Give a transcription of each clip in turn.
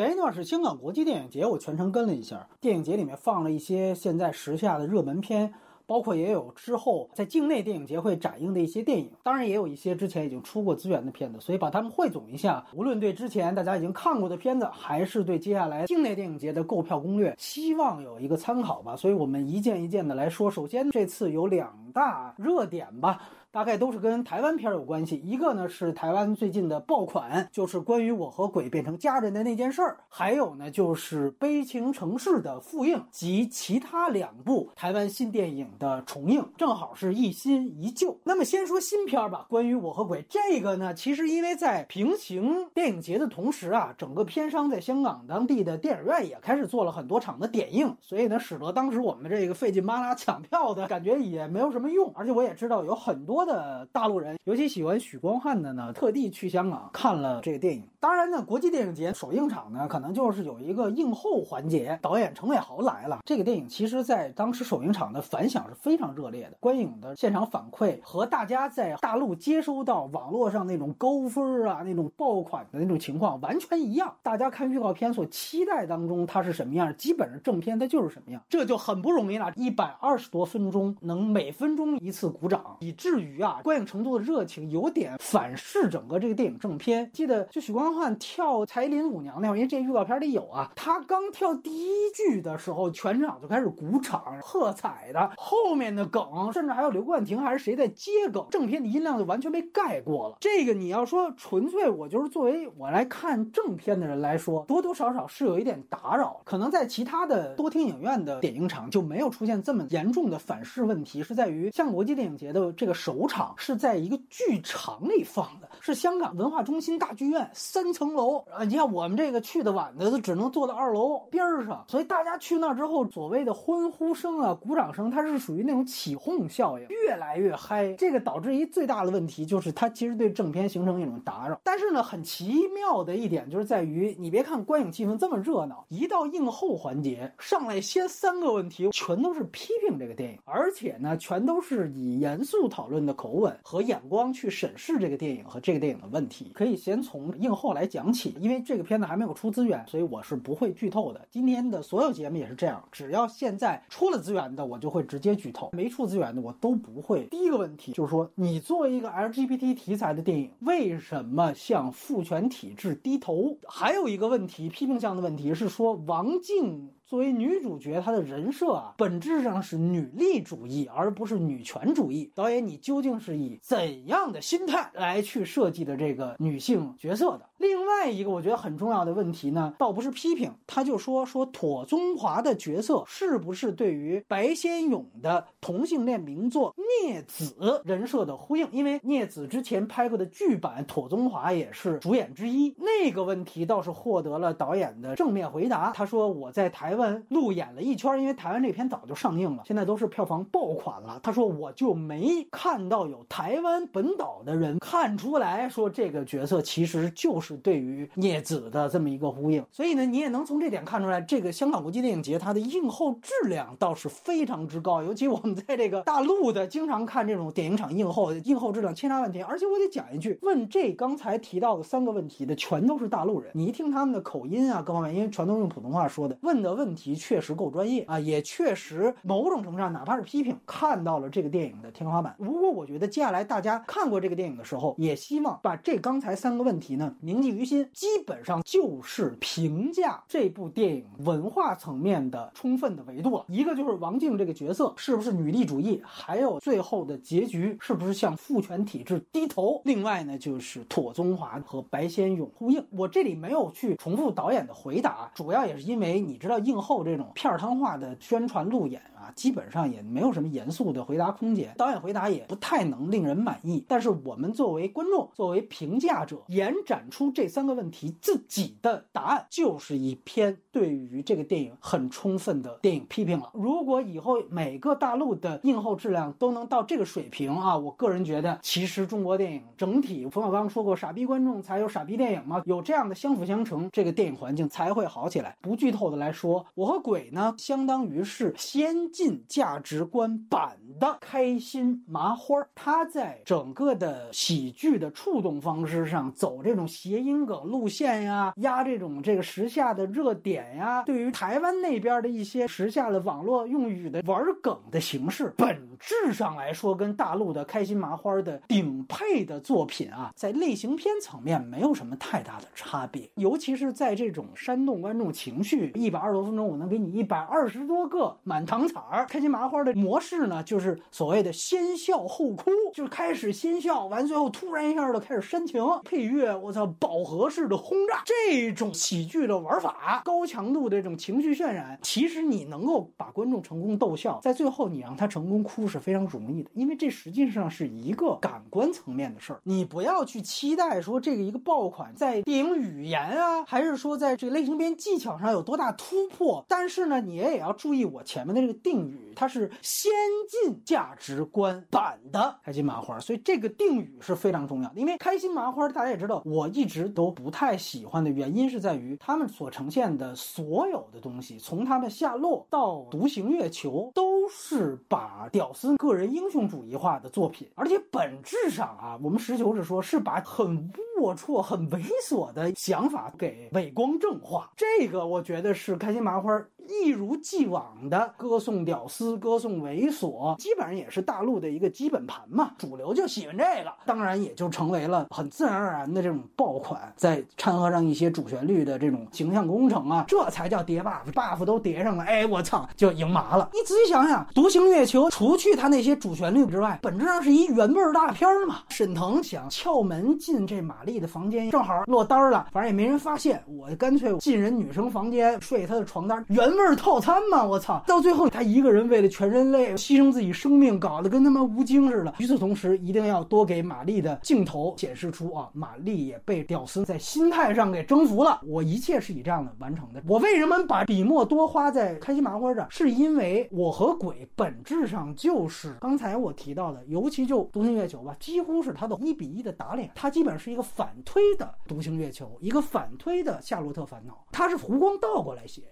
前一段是香港国际电影节，我全程跟了一下。电影节里面放了一些现在时下的热门片，包括也有之后在境内电影节会展映的一些电影，当然也有一些之前已经出过资源的片子。所以把它们汇总一下，无论对之前大家已经看过的片子，还是对接下来境内电影节的购票攻略，希望有一个参考吧。所以我们一件一件的来说。首先，这次有两大热点吧。大概都是跟台湾片有关系。一个呢是台湾最近的爆款，就是关于我和鬼变成家人的那件事儿；还有呢就是《悲情城市》的复映及其他两部台湾新电影的重映，正好是一新一旧。那么先说新片吧，关于我和鬼这个呢，其实因为在平行电影节的同时啊，整个片商在香港当地的电影院也开始做了很多场的点映，所以呢，使得当时我们这个费劲巴拉抢票的感觉也没有什么用。而且我也知道有很多。的大陆人，尤其喜欢许光汉的呢，特地去香港看了这个电影。当然呢，国际电影节首映场呢，可能就是有一个映后环节，导演程伟豪来了。这个电影其实，在当时首映场的反响是非常热烈的，观影的现场反馈和大家在大陆接收到网络上那种高分啊、那种爆款的那种情况完全一样。大家看预告片所期待当中它是什么样，基本上正片它就是什么样，这就很不容易了。一百二十多分钟，能每分钟一次鼓掌，以至于啊，观影程度的热情有点反噬整个这个电影正片。记得就许光汉跳彩林舞娘那会儿，因为这预告片里有啊，他刚跳第一句的时候，全场就开始鼓掌喝彩的。后面的梗，甚至还有刘冠廷还是谁在接梗，正片的音量就完全被盖过了。这个你要说纯粹，我就是作为我来看正片的人来说，多多少少是有一点打扰。可能在其他的多厅影院的点映场就没有出现这么严重的反噬问题，是在于像国际电影节的这个首场是在一个剧场里放的，是香港文化中心大剧院三层楼啊。你看我们这个去的晚的，都只能坐到二楼边上，所以大家去那之后，所谓的欢呼声啊、鼓掌声，它是属于那种起哄效应，越来越嗨。这个导致一最大的问题就是它其实对正片形成一种打扰。但是呢，很奇妙的一点就是在于，你别看观影气氛这么热闹，一到映后环节上来先三个问题，全都是批评这个电影，而且呢，全都是以严肃讨论的口吻和眼光去审视这个电影和这个电影的问题。可以先从映后来讲起，因为这个片子还没有出资源，所以我是不会剧透的。今天的所有节目也是这样，只要现在出了资源的，我就会直接剧透；没出资源的，我都不会。第一个问题就是说，你作为一个 LGBT 题材的电影，为什么向父权体制低头？还有一个问题，批评向的问题是说，王静。作为女主角，她的人设啊，本质上是女力主义，而不是女权主义。导演，你究竟是以怎样的心态来去设计的这个女性角色的？另外一个我觉得很重要的问题呢，倒不是批评，他就说说妥宗华的角色是不是对于白先勇的同性恋名作《孽子》人设的呼应？因为《孽子》之前拍过的剧版，妥宗华也是主演之一。那个问题倒是获得了导演的正面回答。他说我在台湾路演了一圈，因为台湾这片早就上映了，现在都是票房爆款了。他说我就没看到有台湾本岛的人看出来说这个角色其实就是。是对于孽子的这么一个呼应，所以呢，你也能从这点看出来，这个香港国际电影节它的映后质量倒是非常之高。尤其我们在这个大陆的，经常看这种电影场映后，映后质量千差万别。而且我得讲一句，问这刚才提到的三个问题的，全都是大陆人。你一听他们的口音啊，各方面，因为全都用普通话说的，问的问题确实够专业啊，也确实某种程度上，哪怕是批评，看到了这个电影的天花板。如果我觉得接下来大家看过这个电影的时候，也希望把这刚才三个问题呢，明。记于心，基本上就是评价这部电影文化层面的充分的维度了。一个就是王静这个角色是不是女力主义，还有最后的结局是不是向父权体制低头。另外呢，就是妥宗华和白先勇呼应。我这里没有去重复导演的回答，主要也是因为你知道映后这种片儿汤化的宣传路演啊，基本上也没有什么严肃的回答空间，导演回答也不太能令人满意。但是我们作为观众，作为评价者，延展出。这三个问题自己的答案就是一篇对于这个电影很充分的电影批评了。如果以后每个大陆的映后质量都能到这个水平啊，我个人觉得，其实中国电影整体，冯小刚说过，傻逼观众才有傻逼电影嘛，有这样的相辅相成，这个电影环境才会好起来。不剧透的来说，我和鬼呢，相当于是先进价值观版的开心麻花，他在整个的喜剧的触动方式上走这种谐音梗路线呀，压这种这个时下的热点呀，对于台湾那边的一些时下的网络用语的玩梗的形式，本质上来说跟大陆的开心麻花的顶配的作品啊，在类型片层面没有什么太大的差别，尤其是在这种煽动观众情绪，一百二十多分钟我能给你一百二十多个满堂彩儿，开心麻花的模式呢，就是就是所谓的先笑后哭，就是开始先笑完，最后突然一下就开始煽情，配乐我操饱和式的轰炸，这种喜剧的玩法，高强度的这种情绪渲染，其实你能够把观众成功逗笑，在最后你让他成功哭是非常容易的，因为这实际上是一个感官层面的事儿，你不要去期待说这个一个爆款在电影语言啊，还是说在这个类型片技巧上有多大突破，但是呢，你也要注意我前面的这个定语，它是先进价值观版的开心麻花，所以这个定语是非常重要的。因为开心麻花大家也知道，我一直都不太喜欢的原因是在于他们所呈现的所有的东西，从他们下落到独行月球，都是把屌丝个人英雄主义化的作品，而且本质上啊，我们实求是说，是把很龌龊、很猥琐的想法给伪光正化。这个我觉得是开心麻花。一如既往的歌颂屌丝，歌颂猥琐，基本上也是大陆的一个基本盘嘛。主流就喜欢这个，当然也就成为了很自然而然的这种爆款。再掺和上一些主旋律的这种形象工程啊，这才叫叠 buff，buff 都叠上了，哎，我操，就赢麻了。你仔细想想，《独行月球》除去它那些主旋律之外，本质上是一原味大片嘛。沈腾想撬门进这玛丽的房间，正好落单了，反正也没人发现，我干脆进人女生房间睡她的床单，原。味儿套餐嘛，我操！到最后他一个人为了全人类牺牲自己生命，搞得跟他妈吴京似的。与此同时，一定要多给玛丽的镜头显示出啊，玛丽也被屌丝在心态上给征服了。我一切是以这样的完成的。我为什么把笔墨多花在开心麻花上？是因为我和鬼本质上就是刚才我提到的，尤其就独行月球吧，几乎是他的一比一的打脸。他基本上是一个反推的独行月球，一个反推的夏洛特烦恼。他是弧光倒过来写。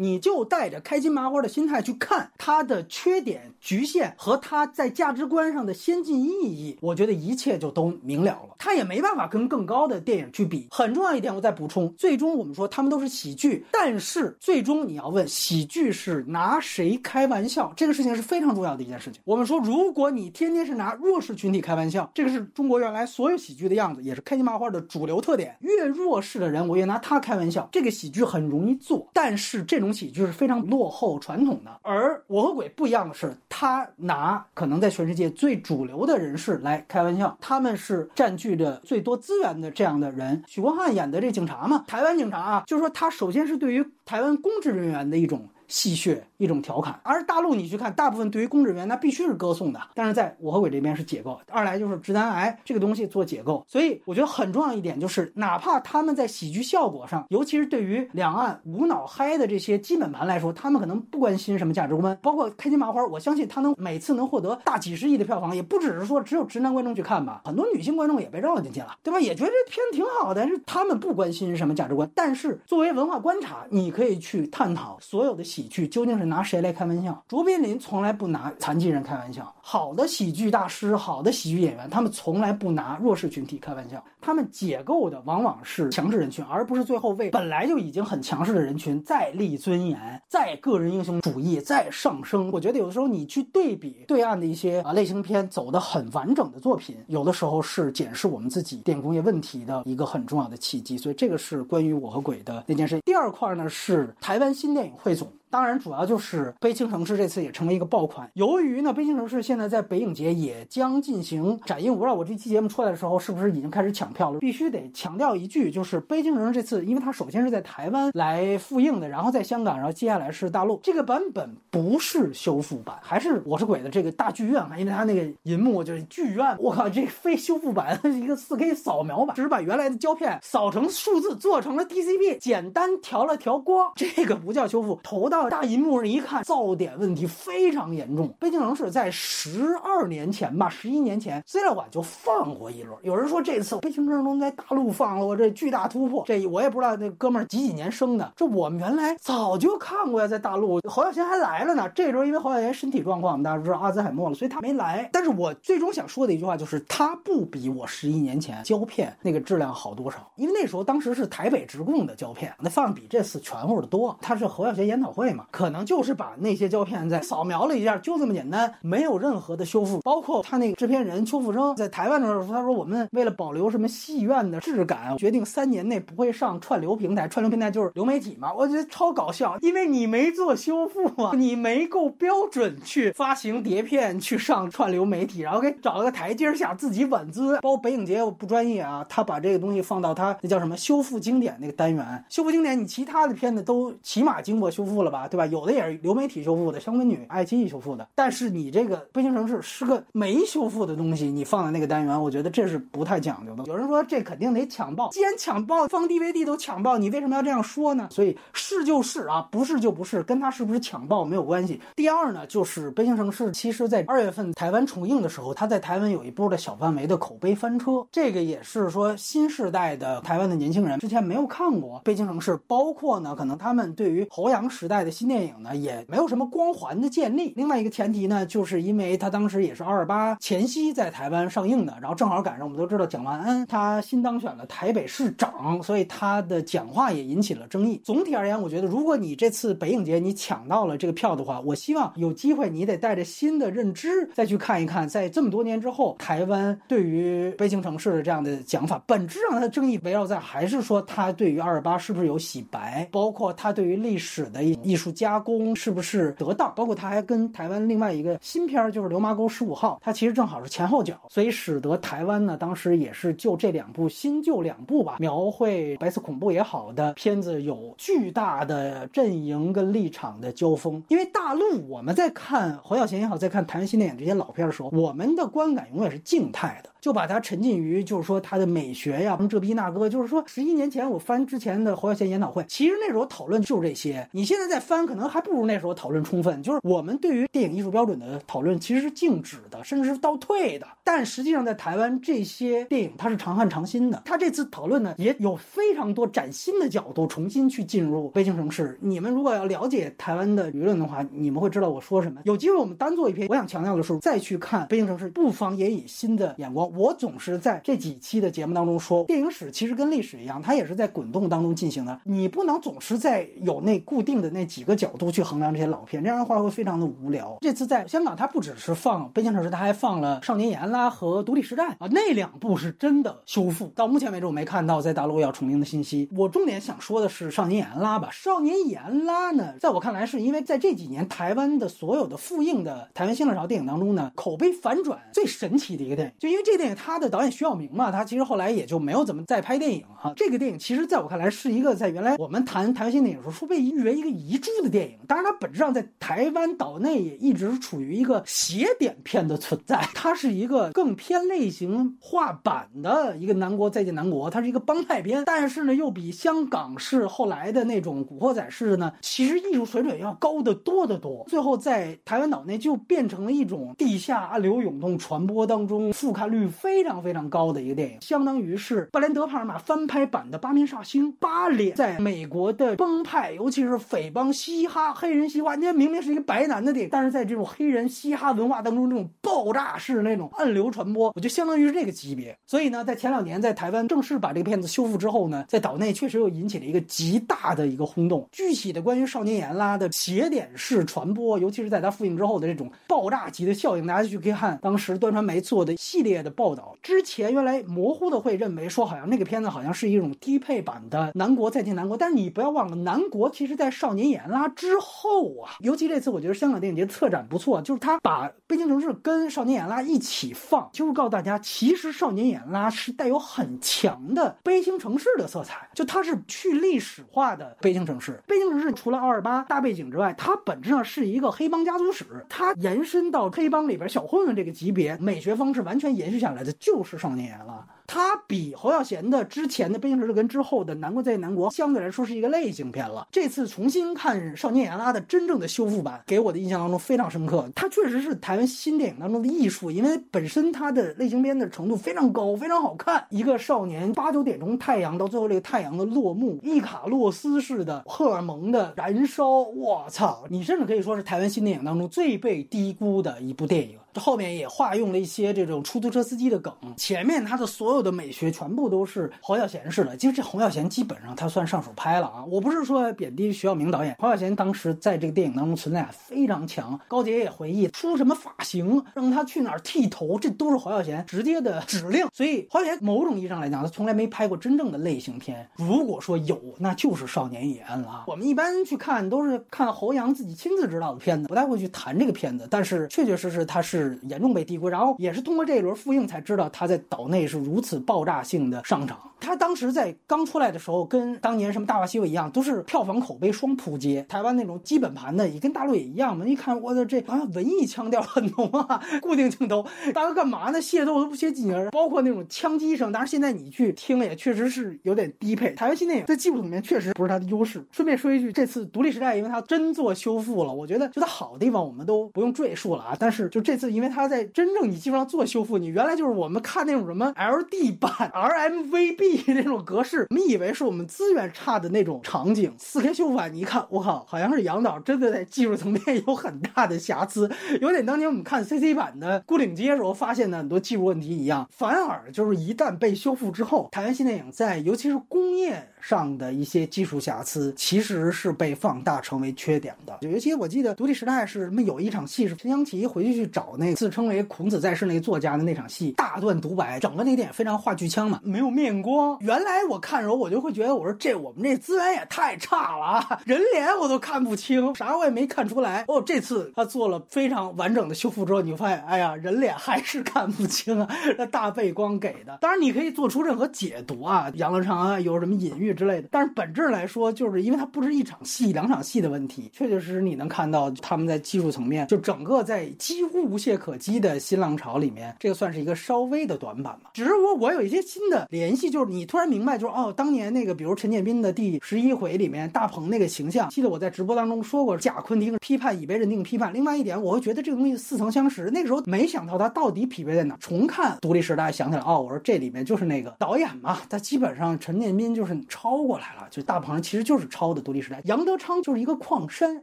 你就带着开心麻花的心态去看它的缺点、局限和它在价值观上的先进意义，我觉得一切就都明了了。它也没办法跟更高的电影去比。很重要一点，我再补充：最终我们说他们都是喜剧，但是最终你要问喜剧是拿谁开玩笑，这个事情是非常重要的一件事情。我们说，如果你天天是拿弱势群体开玩笑，这个是中国原来所有喜剧的样子，也是开心麻花的主流特点。越弱势的人，我越拿他开玩笑，这个喜剧很容易做。但是这种。喜剧是非常落后传统的，而我和鬼不一样的是，他拿可能在全世界最主流的人士来开玩笑，他们是占据着最多资源的这样的人。许光汉演的这警察嘛，台湾警察啊，就是说他首先是对于台湾公职人员的一种。戏谑一种调侃，而大陆你去看，大部分对于公职人员那必须是歌颂的，但是在我和鬼这边是解构。二来就是直男癌这个东西做解构，所以我觉得很重要一点就是，哪怕他们在喜剧效果上，尤其是对于两岸无脑嗨的这些基本盘来说，他们可能不关心什么价值观，包括开心麻花，我相信他能每次能获得大几十亿的票房，也不只是说只有直男观众去看吧，很多女性观众也被绕进去了，对吧？也觉得这片子挺好的，是他们不关心什么价值观，但是作为文化观察，你可以去探讨所有的喜。剧究竟是拿谁来开玩笑？卓别林从来不拿残疾人开玩笑。好的喜剧大师，好的喜剧演员，他们从来不拿弱势群体开玩笑。他们解构的往往是强势人群，而不是最后为本来就已经很强势的人群再立尊严、再个人英雄主义、再上升。我觉得有的时候你去对比对岸的一些啊类型片走得很完整的作品，有的时候是检视我们自己电影工业问题的一个很重要的契机。所以这个是关于我和鬼的那件事。第二块呢是台湾新电影汇总。当然，主要就是《悲情城市》这次也成为一个爆款。由于呢，《悲情城市》现在在北影节也将进行展映，我不知道我这期节目出来的时候是不是已经开始抢票了。必须得强调一句，就是《悲情城市》这次，因为它首先是在台湾来复映的，然后在香港，然后接下来是大陆。这个版本不是修复版，还是我是鬼的这个大剧院啊，因为它那个银幕就是剧院。我靠，这非修复版，一个 4K 扫描版，只是把原来的胶片扫成数字，做成了 DCP，简单调了调光，这个不叫修复。投到大银幕上一看，噪点问题非常严重。北京城市在十十二年前吧，十一年前资料馆就放过一轮。有人说这次悲情城市在大陆放了，我这巨大突破。这我也不知道那哥们儿几几年生的，这我们原来早就看过呀，在大陆侯耀贤还来了呢。这轮因为侯耀贤身体状况，我们大家知道阿兹海默了，所以他没来。但是我最终想说的一句话就是，他不比我十一年前胶片那个质量好多少，因为那时候当时是台北直供的胶片，那放比这次全乎的多。他是侯耀贤研讨会嘛，可能就是把那些胶片再扫描了一下，就这么简单，没有任何的修复。包括他那个制片人邱富生在台湾的时候，他说我们为了保留什么戏院的质感，决定三年内不会上串流平台，串流平台就是流媒体嘛。我觉得超搞笑，因为你没做修复啊，你没够标准去发行碟片，去上串流媒体，然后给找了个台阶下自己稳资。包括北影节不专业啊，他把这个东西放到他那叫什么修复经典那个单元，修复经典，你其他的片子都起码经过修复了吧，对吧？有的也是流媒体修复的，香氛女、爱奇艺修复的，但是你这个《悲情城市》是个没修复的东西，你放在那个单元，我觉得这是不太讲究的。有人说这肯定得抢爆，既然抢爆，放 DVD 都抢爆，你为什么要这样说呢？所以是就是啊，不是就不是，跟他是不是抢爆没有关系。第二呢，就是《悲情城市》，其实在二月份台湾重映的时候，他在台湾有一波的小范围的口碑翻车，这个也是说新时代的台湾的年轻人之前没有看过《悲情城市》，包括呢，可能他们对于侯阳时代的新电影呢，也没有什么光环的建立。另外一个前提呢，就是因为他当时也是二二八前夕在台湾上映的，然后正好赶上我们都知道蒋万安他新当选了台北市长，所以他的讲话也引起了争议。总体而言，我觉得如果你这次北影节你抢到了这个票的话，我希望有机会你得带着新的认知再去看一看，在这么多年之后，台湾对于悲情城市的这样的讲法，本质上它的争议围绕在还是说他对于二二八是不是有洗白，包括他对于历史的艺术加工是不是得当，包括他还跟台湾另外一个新片儿就是《流麻沟十五号》，它其实正好是前后脚，所以使得台湾呢当时也是就这两部新旧两部吧，描绘白色恐怖也好的片子有巨大的阵营跟立场的交锋。因为大陆我们在看侯孝贤也好，在看台湾新电影这些老片的时候，我们的观感永远是静态的。就把它沉浸于，就是说它的美学呀，什么这逼那哥，就是说十一年前我翻之前的侯孝贤研讨会，其实那时候讨论就是这些。你现在再翻，可能还不如那时候讨论充分。就是我们对于电影艺术标准的讨论其实是静止的，甚至是倒退的。但实际上在台湾，这些电影它是常看常新的。他这次讨论呢，也有非常多崭新的角度，重新去进入北京城市。你们如果要了解台湾的舆论的话，你们会知道我说什么。有机会我们单做一篇。我想强调的是，再去看北京城市，不妨也以新的眼光。我总是在这几期的节目当中说，电影史其实跟历史一样，它也是在滚动当中进行的。你不能总是在有那固定的那几个角度去衡量这些老片，这样的话会非常的无聊。这次在香港，它不只是放《悲情城市》，它还放了《少年严拉》和《独立时代》啊，那两部是真的修复。到目前为止，我没看到在大陆要重映的信息。我重点想说的是《少年严拉》吧，《少年严拉》呢，在我看来，是因为在这几年台湾的所有的复映的台湾新浪潮电影当中呢，口碑反转最神奇的一个电影，就因为这个电影它。的导演徐晓明嘛，他其实后来也就没有怎么再拍电影哈。这个电影其实在我看来是一个在原来我们谈台湾新电影的时候说被誉为一个遗珠的电影。当然，它本质上在台湾岛内也一直处于一个节点片的存在。它是一个更偏类型画版的一个南国再见南国，它是一个帮派片，但是呢又比香港式后来的那种古惑仔式的呢，其实艺术水准要高得多得多。最后在台湾岛内就变成了一种地下暗流涌动传播当中，复看率非常。非常高的一个电影，相当于是布兰德·帕尔玛翻拍版的《八面煞星》。八脸在美国的帮派，尤其是匪帮、嘻哈、黑人嘻哈，那明明是一个白男的电影，但是在这种黑人嘻哈文化当中，这种爆炸式那种暗流传播，我就相当于是这个级别。所以呢，在前两年在台湾正式把这个片子修复之后呢，在岛内确实又引起了一个极大的一个轰动。具体的关于少年严拉的邪点式传播，尤其是在他复映之后的这种爆炸级的效应，大家去可以看当时端传媒做的系列的报道。之前原来模糊的会认为说，好像那个片子好像是一种低配版的《南国再见南国》，但是你不要忘了，《南国》其实在《少年严拉》之后啊，尤其这次我觉得香港电影节策展不错，就是他把《悲情城市》跟《少年眼拉》一起放，就是告诉大家，其实《少年眼拉》是带有很强的悲情城市的色彩，就它是去历史化的悲情城市。悲情城市除了二二八大背景之外，它本质上是一个黑帮家族史，它延伸到黑帮里边小混混这个级别，美学方式完全延续下来的就是。少年眼拉，它比侯孝贤的之前的《悲情城市》跟之后的《南国在南国》相对来说是一个类型片了。这次重新看《少年野拉》的真正的修复版，给我的印象当中非常深刻。它确实是台湾新电影当中的艺术，因为本身它的类型片的程度非常高，非常好看。一个少年八九点钟太阳到最后这个太阳的落幕，伊卡洛斯式的荷尔蒙的燃烧，我操！你甚至可以说是台湾新电影当中最被低估的一部电影。后面也化用了一些这种出租车司机的梗，前面他的所有的美学全部都是侯孝贤式的。其实这侯孝贤基本上他算上手拍了啊！我不是说贬低徐晓明导演，侯孝贤当时在这个电影当中存在感非常强。高洁也回忆出什么发型，让他去哪儿剃头，这都是侯孝贤直接的指令。所以侯孝贤某种意义上来讲，他从来没拍过真正的类型片。如果说有，那就是《少年野案》了。我们一般去看都是看侯阳自己亲自执导的片子，不太会去谈这个片子。但是确确实实他是。严重被低估，然后也是通过这一轮复映才知道它在岛内是如此爆炸性的上涨。他当时在刚出来的时候，跟当年什么《大话西游》一样，都是票房口碑双扑街。台湾那种基本盘的也跟大陆也一样嘛。一看我的这好像文艺腔调很浓啊，固定镜头，大哥干嘛呢？械斗都不缺几人，包括那种枪击声。当然现在你去听也确实是有点低配。台湾新电影在技术层面确实不是它的优势。顺便说一句，这次独立时代因为它真做修复了，我觉得就它好的地方我们都不用赘述了啊。但是就这次因为它在真正你基本上做修复，你原来就是我们看那种什么 LD 版 RMVB。那种格式，我们以为是我们资源差的那种场景。四 K 修复版，你一看，我靠，好像是杨导真的在技术层面有很大的瑕疵，有点当年我们看 CC 版的《孤岭街》时候发现的很多技术问题一样。反而就是一旦被修复之后，台湾新电影在尤其是工业上的一些技术瑕疵，其实是被放大成为缺点的。尤其我记得《独立时代》是什么有一场戏是陈香琪回去去找那自称为孔子在世那个作家的那场戏，大段独白，整个那电影非常话剧腔嘛，没有面光。原来我看的时候，我就会觉得，我说这我们这资源也太差了啊，人脸我都看不清，啥我也没看出来。哦，这次他做了非常完整的修复之后，你会发现，哎呀，人脸还是看不清啊，那大背光给的。当然你可以做出任何解读啊，杨乐昌啊有什么隐喻之类的，但是本质来说，就是因为它不是一场戏、两场戏的问题，确确实实你能看到他们在技术层面，就整个在几乎无懈可击的新浪潮里面，这个算是一个稍微的短板吧。只是我我有一些新的联系，就是你突然明白，就是哦，当年那个，比如陈建斌的第十一回里面，大鹏那个形象，记得我在直播当中说过，贾昆汀批判已被认定批判。另外一点，我会觉得这个东西似曾相识。那个时候没想到他到底匹配在哪。重看《独立时代》，想起来哦，我说这里面就是那个导演嘛，他基本上陈建斌就是抄过来了，就大鹏其实就是抄的《独立时代》。杨德昌就是一个矿山，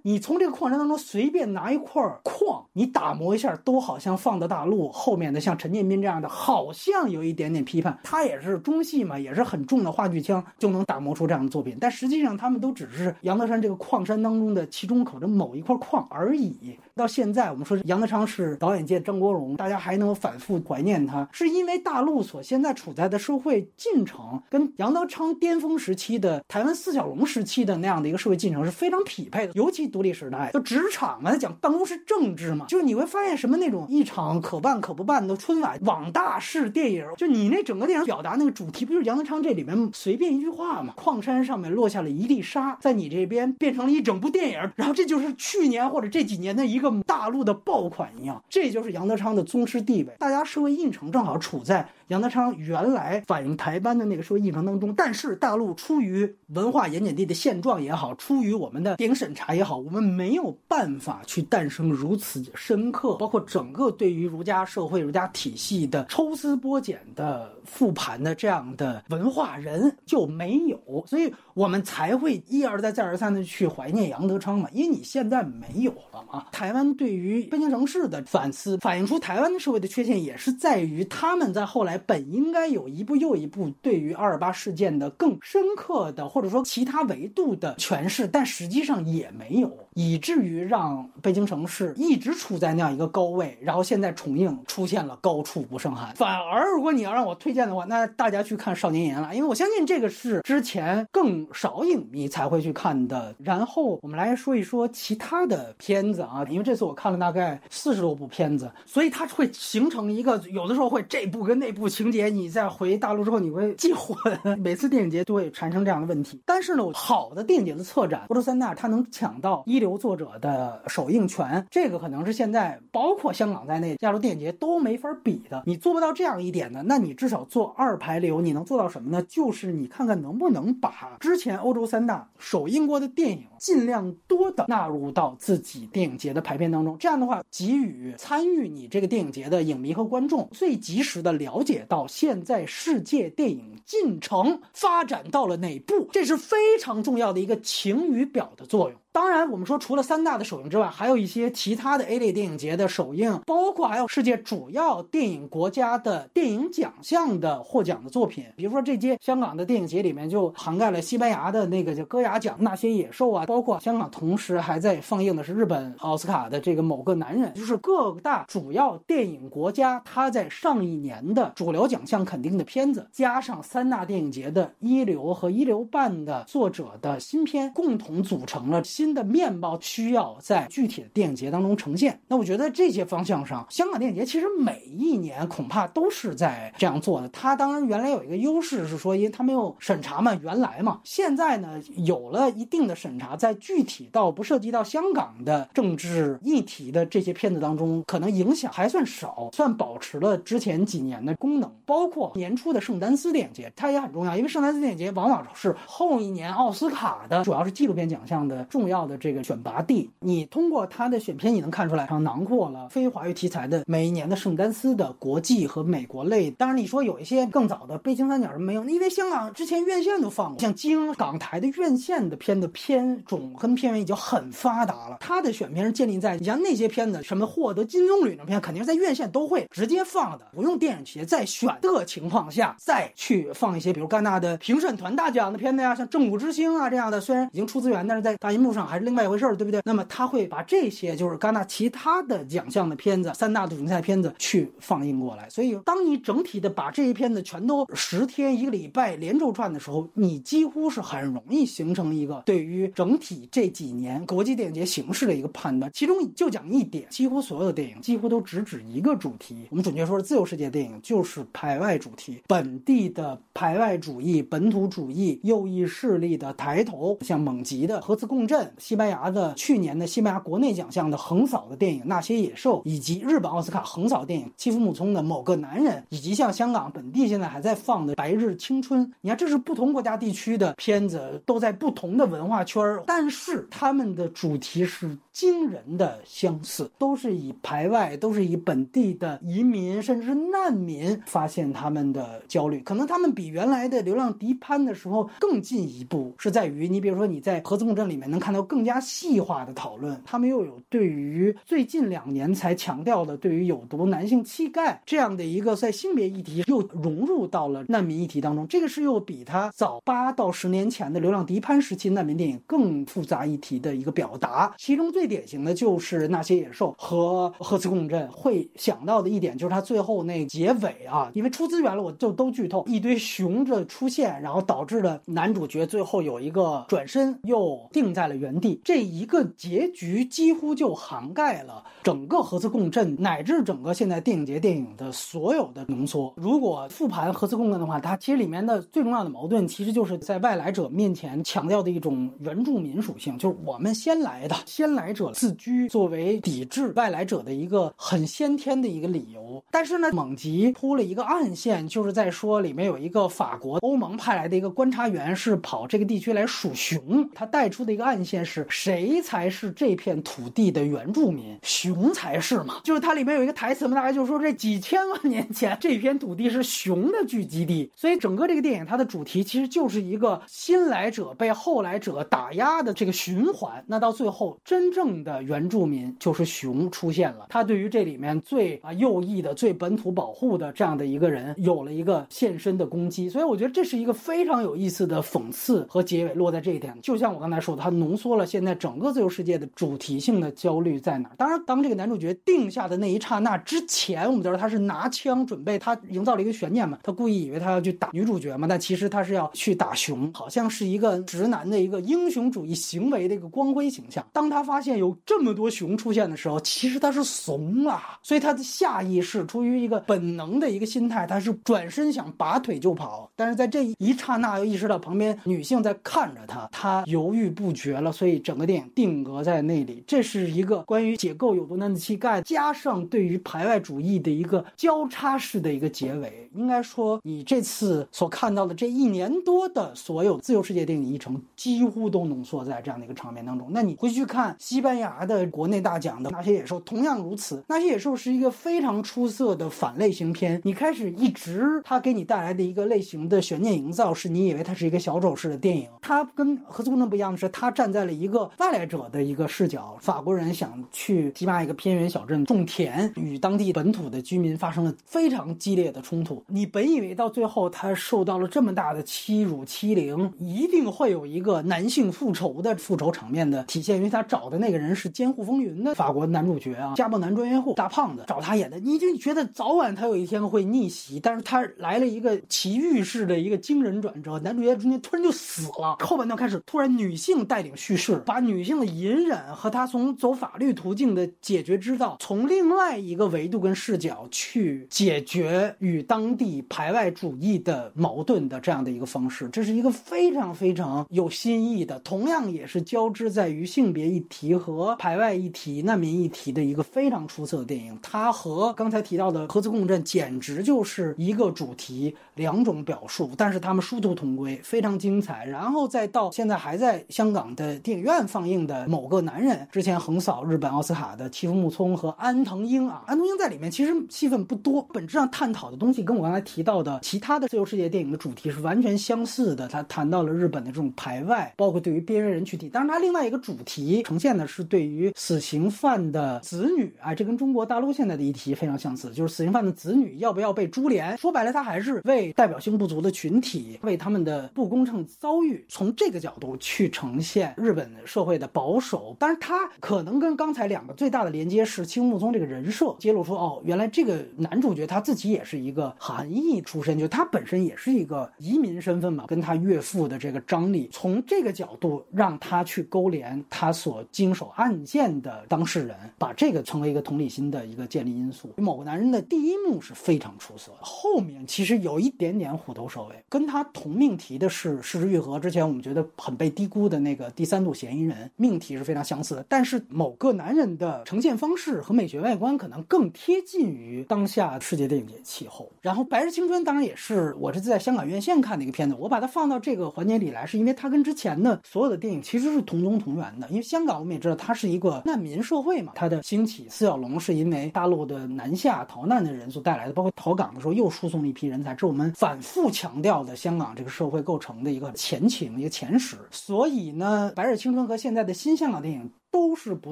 你从这个矿山当中随便拿一块矿，你打磨一下，都好像放的大陆后面的像陈建斌这样的，好像有一点点批判。他也是中戏嘛，也是很重的话剧腔，就能打磨出这样的作品。但实际上，他们都只是杨德山这个矿山当中的其中口的某一块矿而已。到现在，我们说杨德昌是导演界张国荣，大家还能反复怀念他，是因为大陆所现在处在的社会进程，跟杨德昌巅峰时期的台湾四小龙时期的那样的一个社会进程是非常匹配的。尤其独立时代，就职场嘛，他讲办公室政治嘛，就是你会发现什么那种一场可办可不办的春晚网大式电影，就你那整个电影表达那个主题，不就是杨德昌这里面随便一句话嘛？矿山上面落下了一粒沙，在你这边变成了一整部电影，然后这就是去年或者这几年的一个。跟大陆的爆款一样，这就是杨德昌的宗师地位。大家社会映程正好处在杨德昌原来反映台湾的那个社会映程当中，但是大陆出于文化盐碱地的现状也好，出于我们的电影审查也好，我们没有办法去诞生如此深刻，包括整个对于儒家社会、儒家体系的抽丝剥茧的复盘的这样的文化人就没有，所以我们才会一而再、再而三的去怀念杨德昌嘛，因为你现在没有了嘛，台湾。对于北京城市的反思，反映出台湾社会的缺陷，也是在于他们在后来本应该有一步又一步对于二二八事件的更深刻的，或者说其他维度的诠释，但实际上也没有，以至于让北京城市一直处在那样一个高位，然后现在重映出现了高处不胜寒。反而，如果你要让我推荐的话，那大家去看《少年演了》，因为我相信这个是之前更少影迷才会去看的。然后我们来说一说其他的片子啊，因为这次。我看了大概四十多部片子，所以它会形成一个，有的时候会这部跟那部情节，你再回大陆之后你会记混，每次电影节都会产生这样的问题。但是呢，好的电影节的策展，波多三大它能抢到一流作者的首映权，这个可能是现在包括香港在内亚洲电影节都没法比的。你做不到这样一点呢，那你至少做二排流，你能做到什么呢？就是你看看能不能把之前欧洲三大首映过的电影尽量多的纳入到自己电影节的排片当中。这样的话，给予参与你这个电影节的影迷和观众最及时的了解到现在世界电影进程发展到了哪步，这是非常重要的一个晴雨表的作用。当然，我们说除了三大的首映之外，还有一些其他的 A 类电影节的首映，包括还有世界主要电影国家的电影奖项的获奖的作品。比如说这届香港的电影节里面就涵盖了西班牙的那个叫戈雅奖《那些野兽》啊，包括香港同时还在放映的是日本奥斯卡的这个某个男人，就是各大主要电影国家他在上一年的主流奖项肯定的片子，加上三大电影节的一流和一流半的作者的新片，共同组成了新。的面貌需要在具体的电影节当中呈现。那我觉得这些方向上，香港电影节其实每一年恐怕都是在这样做的。它当然原来有一个优势是说，因为它没有审查嘛，原来嘛，现在呢有了一定的审查，在具体到不涉及到香港的政治议题的这些片子当中，可能影响还算少，算保持了之前几年的功能。包括年初的圣丹斯电影节，它也很重要，因为圣丹斯电影节往往是后一年奥斯卡的主要是纪录片奖项的重要。的这个选拔地，你通过它的选片，你能看出来，它囊括了非华语题材的每一年的圣丹斯的国际和美国类。当然，你说有一些更早的悲情三角什么没有，因为香港之前院线都放过，像京港台的院线的片的片种跟片源已经很发达了。它的选片是建立在你像那些片子什么获得金棕榈的片，肯定是在院线都会直接放的，不用电影节再选的情况下再去放一些，比如戛纳的评审团大奖的片子呀，像《正午之星》啊这样的，虽然已经出资源，但是在大银幕上。还是另外一回事儿，对不对？那么他会把这些就是戛纳其他的奖项的片子、三大主竞赛片子去放映过来。所以，当你整体的把这些片子全都十天一个礼拜连轴转的时候，你几乎是很容易形成一个对于整体这几年国际电影节形势的一个判断。其中就讲一点，几乎所有的电影几乎都直指一个主题。我们准确说是自由世界电影就是排外主题，本地的排外主义、本土主义、右翼势力的抬头，像蒙吉的核磁共振。西班牙的去年的西班牙国内奖项的横扫的电影《那些野兽》，以及日本奥斯卡横扫电影欺负母聪的某个男人，以及像香港本地现在还在放的《白日青春》，你看这是不同国家地区的片子，都在不同的文化圈儿，但是他们的主题是惊人的相似，都是以排外，都是以本地的移民甚至是难民发现他们的焦虑，可能他们比原来的《流浪迪潘》的时候更进一步，是在于你比如说你在《核磁共振》里面能看到。更加细化的讨论，他们又有对于最近两年才强调的对于有毒男性气概这样的一个在性别议题又融入到了难民议题当中，这个是又比他早八到十年前的《流浪迪潘》时期难民电影更复杂议题的一个表达。其中最典型的就是那些野兽和核磁共振会想到的一点，就是他最后那结尾啊，因为出资源了，我就都剧透，一堆熊的出现，然后导致了男主角最后有一个转身又定在了原。地这一个结局几乎就涵盖了整个核磁共振乃至整个现在电影节电影的所有的浓缩。如果复盘核磁共振的话，它其实里面的最重要的矛盾，其实就是在外来者面前强调的一种原住民属性，就是我们先来的，先来者自居，作为抵制外来者的一个很先天的一个理由。但是呢，蒙吉铺了一个暗线，就是在说里面有一个法国欧盟派来的一个观察员是跑这个地区来数熊，他带出的一个暗线。是谁才是这片土地的原住民？熊才是嘛？就是它里面有一个台词嘛，大概就是说这几千万年前这片土地是熊的聚集地。所以整个这个电影它的主题其实就是一个新来者被后来者打压的这个循环。那到最后，真正的原住民就是熊出现了。他对于这里面最啊右翼的、最本土保护的这样的一个人有了一个现身的攻击。所以我觉得这是一个非常有意思的讽刺和结尾落在这一点。就像我刚才说的，它浓缩。了现在整个自由世界的主题性的焦虑在哪儿？当然，当这个男主角定下的那一刹那之前，我们知道他是拿枪准备，他营造了一个悬念嘛，他故意以为他要去打女主角嘛，但其实他是要去打熊，好像是一个直男的一个英雄主义行为的一个光辉形象。当他发现有这么多熊出现的时候，其实他是怂了，所以他的下意识出于一个本能的一个心态，他是转身想拔腿就。跑。但是在这一刹那，又意识到旁边女性在看着他，他犹豫不决了。所以整个电影定格在那里。这是一个关于解构有毒男子气概，加上对于排外主义的一个交叉式的一个结尾。应该说，你这次所看到的这一年多的所有自由世界电影议程，几乎都浓缩在这样的一个场面当中。那你回去看西班牙的国内大奖的《那些野兽》，同样如此。《那些野兽》是一个非常出色的反类型片。你开始一直它给你带来的一一个类型的悬念营造，是你以为它是一个小丑式的电影。它跟《核子公正》不一样的是，它站在了一个外来者的一个视角。法国人想去提拔一个偏远小镇种田，与当地本土的居民发生了非常激烈的冲突。你本以为到最后他受到了这么大的欺辱欺凌，一定会有一个男性复仇的复仇场面的体现，因为他找的那个人是《监护风云》的法国男主角啊，家暴男专业户大胖子找他演的，你就觉得早晚他有一天会逆袭，但是他来了一个奇遇式的一个惊人转折，男主角中间突然就死了，后半段开始突然女性带领叙事，把女性的隐忍和她从走法律途径的解决之道，从另外一个维度跟视角去解决与当地排外主义的矛盾的这样的一个方式，这是一个非常非常有新意的，同样也是交织在于性别议题和排外议题、难民议题的一个非常出色的电影。它和刚才提到的《核磁共振》简直就是一个主题，两两种表述，但是他们殊途同归，非常精彩。然后再到现在还在香港的电影院放映的《某个男人》，之前横扫日本奥斯卡的妻夫木聪和安藤英啊，安藤英在里面其实戏份不多，本质上探讨的东西跟我刚才提到的其他的自由世界电影的主题是完全相似的。他谈到了日本的这种排外，包括对于边缘人群体。当然，他另外一个主题呈现的是对于死刑犯的子女啊，这跟中国大陆现在的议题非常相似，就是死刑犯的子女要不要被株连？说白了，他还是为代代表性不足的群体，为他们的不公正遭遇，从这个角度去呈现日本社会的保守。当然，他可能跟刚才两个最大的连接是青木宗这个人设揭露出，哦，原来这个男主角他自己也是一个韩裔出身，就他本身也是一个移民身份嘛，跟他岳父的这个张力，从这个角度让他去勾连他所经手案件的当事人，把这个成为一个同理心的一个建立因素。某个男人的第一幕是非常出色，后面其实有一点年虎头蛇尾。跟他同命题的是《失之愈合》，之前我们觉得很被低估的那个第三度嫌疑人，命题是非常相似的，但是某个男人的呈现方式和美学外观可能更贴近于当下世界电影节气候。然后《白日青春》当然也是我这次在香港院线看的一个片子，我把它放到这个环节里来，是因为它跟之前的所有的电影其实是同宗同源的。因为香港我们也知道它是一个难民社会嘛，它的兴起，四小龙是因为大陆的南下逃难的人所带来的，包括逃港的时候又输送了一批人才，这我们反复强调的香港这个社会构成的一个前情、一个前史。所以呢，《白日青春》和现在的新香港电影。都是不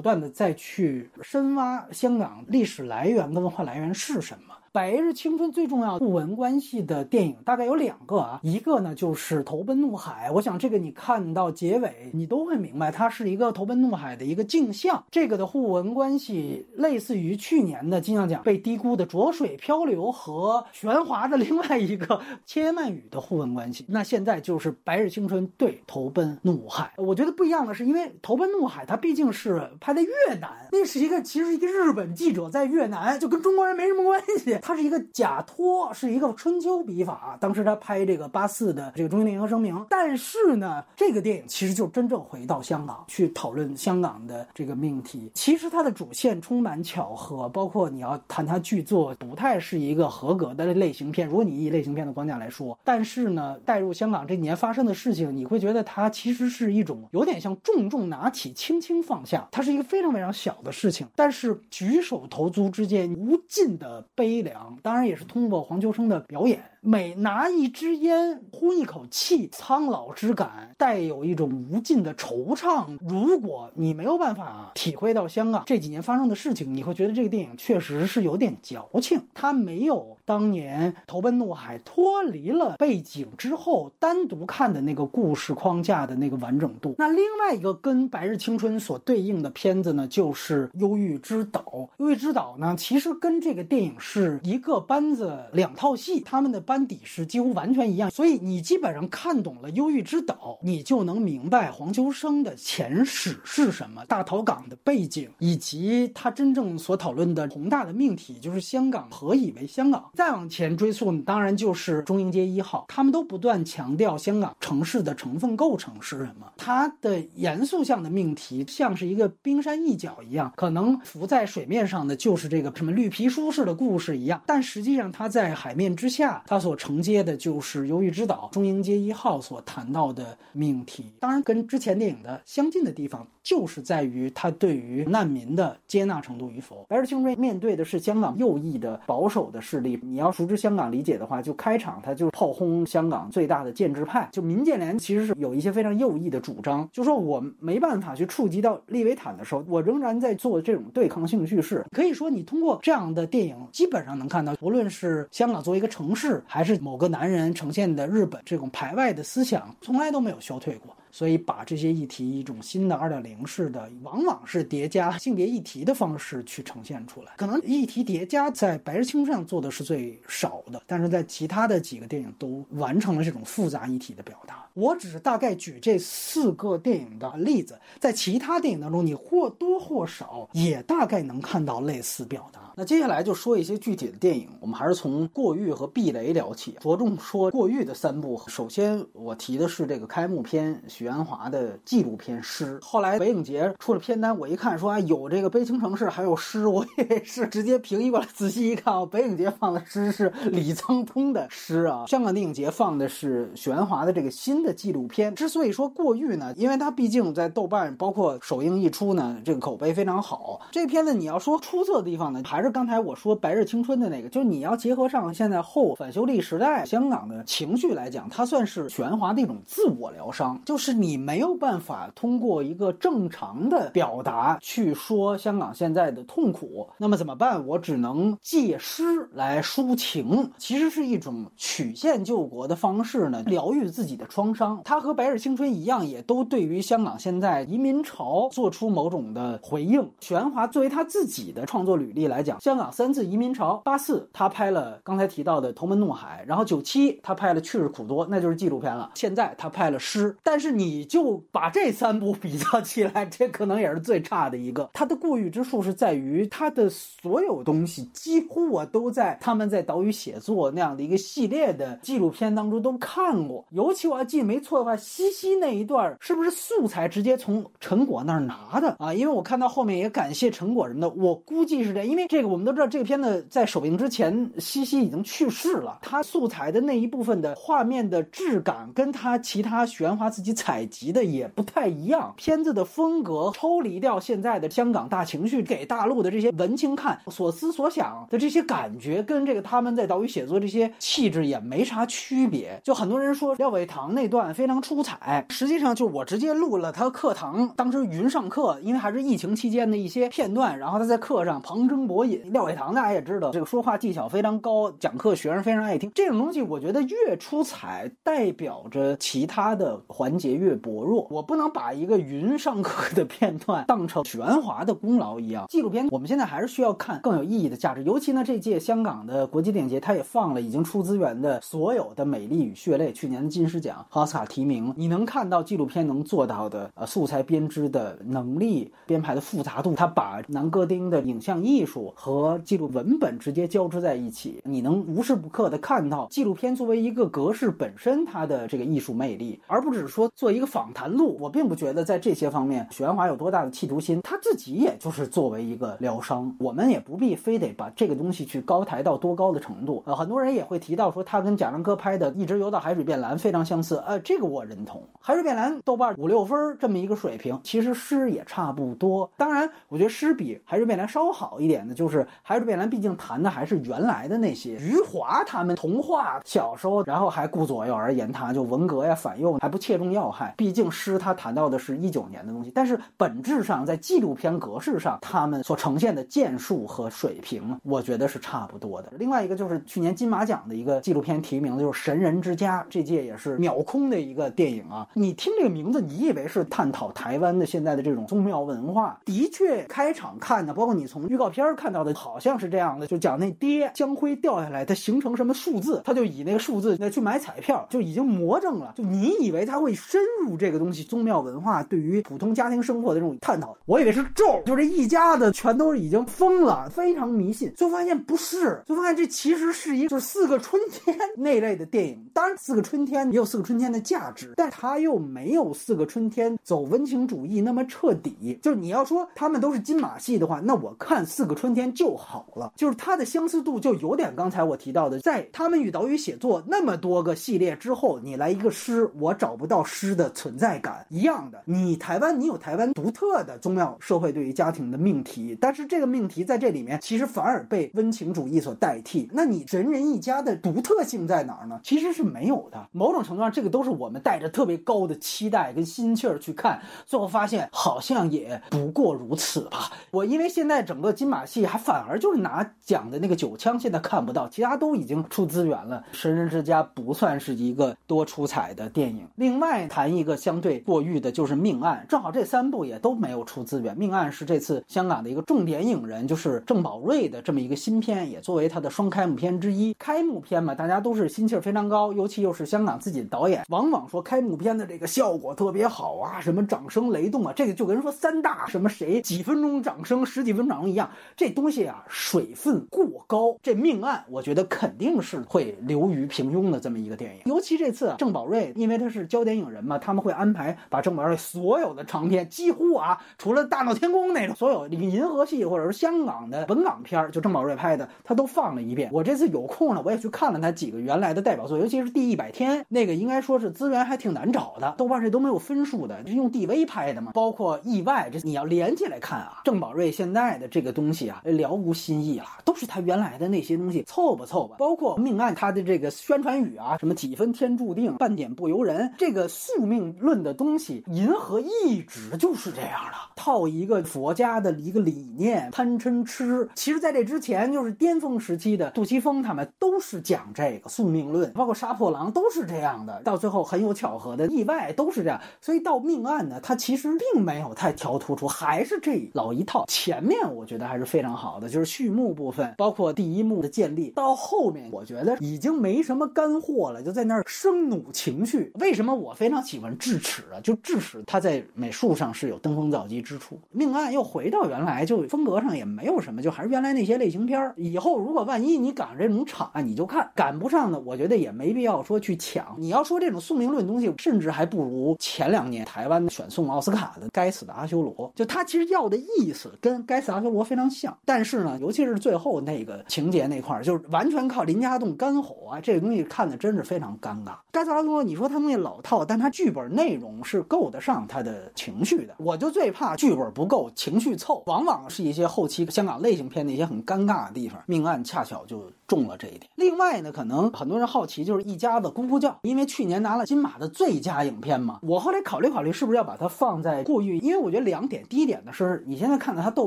断的在去深挖香港历史来源跟文化来源是什么。《白日青春》最重要互文关系的电影大概有两个啊，一个呢就是《投奔怒海》，我想这个你看到结尾你都会明白，它是一个《投奔怒海》的一个镜像。这个的互文关系类似于去年的金像奖被低估的《浊水漂流》和玄华的另外一个千言万语的互文关系。那现在就是《白日青春》对《投奔怒海》，我觉得不一样的是，因为《投奔怒海》它毕竟是拍在越南，那是一个其实一个日本记者在越南，就跟中国人没什么关系。它是一个假托，是一个春秋笔法。当时他拍这个八四的这个中英联合声明，但是呢，这个电影其实就真正回到香港去讨论香港的这个命题。其实它的主线充满巧合，包括你要谈它剧作，不太是一个合格的类型片。如果你以类型片的框架来说，但是呢，带入香港这几年发生的事情，你会觉得它其实是一种有点像重重拿起，轻轻放下。它是一个非常非常小的事情，但是举手投足之间无尽的悲凉。当然也是通过黄秋生的表演。每拿一支烟，呼一口气，苍老之感，带有一种无尽的惆怅。如果你没有办法体会到香港这几年发生的事情，你会觉得这个电影确实是有点矫情。它没有当年投奔怒海脱离了背景之后单独看的那个故事框架的那个完整度。那另外一个跟《白日青春》所对应的片子呢，就是《忧郁之岛》。《忧郁之岛》呢，其实跟这个电影是一个班子两套戏，他们的班底是几乎完全一样，所以你基本上看懂了《忧郁之岛》，你就能明白黄秋生的前史是什么，大逃港的背景，以及他真正所讨论的宏大的命题，就是香港何以为香港。再往前追溯，当然就是中英街一号，他们都不断强调香港城市的成分构成是什么，它的严肃向的命题像是一个冰山一角一样，可能浮在水面上的就是这个什么绿皮书式的故事一样，但实际上它在海面之下，它所承接的就是《忧郁之岛》中英街一号所谈到的命题。当然，跟之前电影的相近的地方，就是在于它对于难民的接纳程度与否。《白日青瑞》面对的是香港右翼的保守的势力。你要熟知香港理解的话，就开场它就炮轰香港最大的建制派，就民建联其实是有一些非常右翼的主张，就说我没办法去触及到利维坦的时候，我仍然在做这种对抗性叙事。可以说，你通过这样的电影，基本上能看到，无论是香港作为一个城市，还是某个男人呈现的日本这种排外的思想，从来都没有消退过。所以，把这些议题一种新的二点零式的，往往是叠加性别议题的方式去呈现出来。可能议题叠加在《白日青》上做的是最少的，但是在其他的几个电影都完成了这种复杂议题的表达。我只是大概举这四个电影的例子，在其他电影当中，你或多或少也大概能看到类似表达。那接下来就说一些具体的电影，我们还是从《过誉》和《避雷》聊起，着重说《过誉》的三部。首先，我提的是这个开幕片许鞍华的纪录片《诗》。后来北影节出了片单，我一看说啊有这个《悲情城市》，还有《诗》，我以为是直接平移过来。仔细一看啊，北影节放的《诗》是李沧东的《诗》啊，香港电影节放的是许鞍华的这个新的纪录片。之所以说《过誉》呢，因为它毕竟在豆瓣包括首映一出呢，这个口碑非常好。这片子你要说出色的地方呢，还是刚才我说《白日青春》的那个，就是你要结合上现在后反修例时代香港的情绪来讲，它算是许鞍华的一种自我疗伤，就是你没有办法通过一个正常的表达去说香港现在的痛苦，那么怎么办？我只能借诗来抒情，其实是一种曲线救国的方式呢，疗愈自己的创伤。它和《白日青春》一样，也都对于香港现在移民潮做出某种的回应。许鞍华作为他自己的创作履历来讲，香港三次移民潮，八四他拍了刚才提到的《头门怒海》，然后九七他拍了《去日苦多》，那就是纪录片了。现在他拍了《诗》，但是你就把这三部比较起来，这可能也是最差的一个。他的过誉之处是在于他的所有东西几乎我都在他们在岛屿写作那样的一个系列的纪录片当中都看过。尤其我要记没错的话，西西那一段是不是素材直接从陈果那儿拿的 啊？因为我看到后面也感谢陈果什么的，我估计是这样，因为这个我们都知道。这个片子在首映之前，西西已经去世了。他素材的那一部分的画面的质感，跟他其他许鞍华自己采集的也不太一样。片子的风格抽离掉现在的香港大情绪，给大陆的这些文青看所思所想的这些感觉，跟这个他们在岛屿写作这些气质也没啥区别。就很多人说廖伟棠那段非常出彩，实际上就我直接录了他课堂当时云上课，因为还是疫情期间的一些片段，然后他在课上旁征博引。廖伟棠大家也知道，这个说话技巧非常高，讲课学生非常爱听。这种东西我觉得越出彩，代表着其他的环节越薄弱。我不能把一个云上课的片段当成许鞍华的功劳一样。纪录片我们现在还是需要看更有意义的价值，尤其呢这届香港的国际电影节，它也放了已经出资源的所有的《美丽与血泪》去年的金狮奖和奥斯卡提名。你能看到纪录片能做到的呃素材编织的能力、编排的复杂度，它把南戈丁的影像艺术和记录文本直接交织在一起，你能无时不刻的看到纪录片作为一个格式本身它的这个艺术魅力，而不只是说做一个访谈录。我并不觉得在这些方面许鞍华有多大的企图心，他自己也就是作为一个疗伤，我们也不必非得把这个东西去高抬到多高的程度。呃，很多人也会提到说他跟贾樟柯拍的《一直游到海水变蓝》非常相似，呃，这个我认同。海水变蓝豆瓣五六分这么一个水平，其实诗也差不多。当然，我觉得诗比海水变蓝稍好一点的就是海水变蓝，毕竟谈的还是原来的那些余华他们童话小时候，然后还顾左右而言他，就文革呀、反右还不切中要害。毕竟诗它谈到的是一九年的东西，但是本质上在纪录片格式上，他们所呈现的件数和水平，我觉得是差不多的。另外一个就是去年金马奖的一个纪录片提名的就是《神人之家》，这届也是秒空的一个电影啊。你听这个名字，你以为是探讨台湾的现在的这种宗庙文化？的确，开场看的，包括你从预告片看到的，好像是这样的，就讲那爹江辉掉下来，它形成什么数字，他就以那个数字去买彩票，就已经魔怔了。就你以为他会深深入这个东西宗庙文化对于普通家庭生活的这种探讨，我以为是咒，就这一家子全都已经疯了，非常迷信。最后发现不是，最后发现这其实是一就是四个春天 那类的电影。当然，四个春天也有四个春天的价值，但它又没有四个春天走温情主义那么彻底。就是你要说他们都是金马戏的话，那我看四个春天就好了。就是它的相似度就有点刚才我提到的，在他们与岛屿写作那么多个系列之后，你来一个诗，我找不到诗的存在感一样的。你台湾，你有台湾独特的宗庙社会对于家庭的命题，但是这个命题在这里面其实反而被温情主义所代替。那你人人一家的独特性在哪儿呢？其实是没有的。某种程度上，这个都是我们带着特别高的期待跟心气儿去看，最后发现好像也不过如此吧。我因为现在整个金马戏还反而就是拿奖的那个九腔现在看不到，其他都已经出资源了。《神人之家》不算是一个多出彩的电影。另外谈一个相对过誉的，就是《命案》，正好这三部也都没有出资源。《命案》是这次香港的一个重点影人，就是郑宝瑞的这么一个新片，也作为他的双开幕片之一。开幕片嘛，大家都是心气儿非常高，尤其又是香港自己的导演，往往说开幕片的这个效果特别好啊，什么掌声雷动啊，这个就跟说三大什么谁几分钟掌声十几分钟掌声一样，这东西啊水分过高。这命案我觉得肯定是会流于平庸的这么一个电影。尤其这次郑宝瑞，因为他是焦点影人嘛，他们会安排把郑宝瑞所有的长片，几乎啊除了大闹天宫那种，所有银河系或者是香港的本港片，就郑宝瑞拍的，他都放了一遍。我这次有空了，我也去看了他几个原来的代表作，尤其是《第一百天》那个，应该说是资源还挺难找的，豆瓣这都没有分数的，是用 DV 拍的嘛。包括《意外》，这你要连起来看啊，郑宝瑞现在的这个东西啊，了无新意了，都是他原来的那些东西，凑吧凑吧。包括《命案》，他的这个宣传语啊，什么几分天注定，半点不由人，这个宿命论的东西，银河一直就是这样的，套一个佛家的一个理念，贪嗔痴。其实，在这之前，就是巅峰时期的杜琪峰他们都是讲这个宿命论，包括杀破狼都是这样的。到最后很有巧合的意外都是这样，所以到命案呢，它其实并没有太调突出，还是这老一套。前面我觉得还是非常好的，就是序幕部分，包括第一幕的建立，到后面我觉得已经没什么干货了，就在那儿生弩情绪。为什么我非常喜欢智齿啊？就智齿它在美术上是有登峰造极之处。命案又回到原来，就风格上也没有什么，就还是原来那些类型片儿。以后如果万一你赶上这种场，你就看；赶不上呢，我觉得也没必要说去抢。你要说这种宿命论东西，甚至还不如前两年台湾选送奥斯卡的《该死的阿修罗》。就他其实要的意思跟《该死阿修罗》非常像，但是呢，尤其是最后那个情节那块儿，就是完全靠林家栋干吼啊，这个东西看的真是非常尴尬。《该死阿修罗》，你说他东西老套，但他剧本内容是够得上他的情绪的。我就最怕剧本不够，情绪凑，往往是一些后期香港类型片的一些很尴尬的地方。命案恰巧就中了这一点。另外呢，可能很多人好奇，就是一家子咕咕叫，因为去年拿了金马的最佳影片嘛。我后来考虑考虑，是不是要把它放在过誉？因为我觉得两点，第一点呢是，你现在看到它豆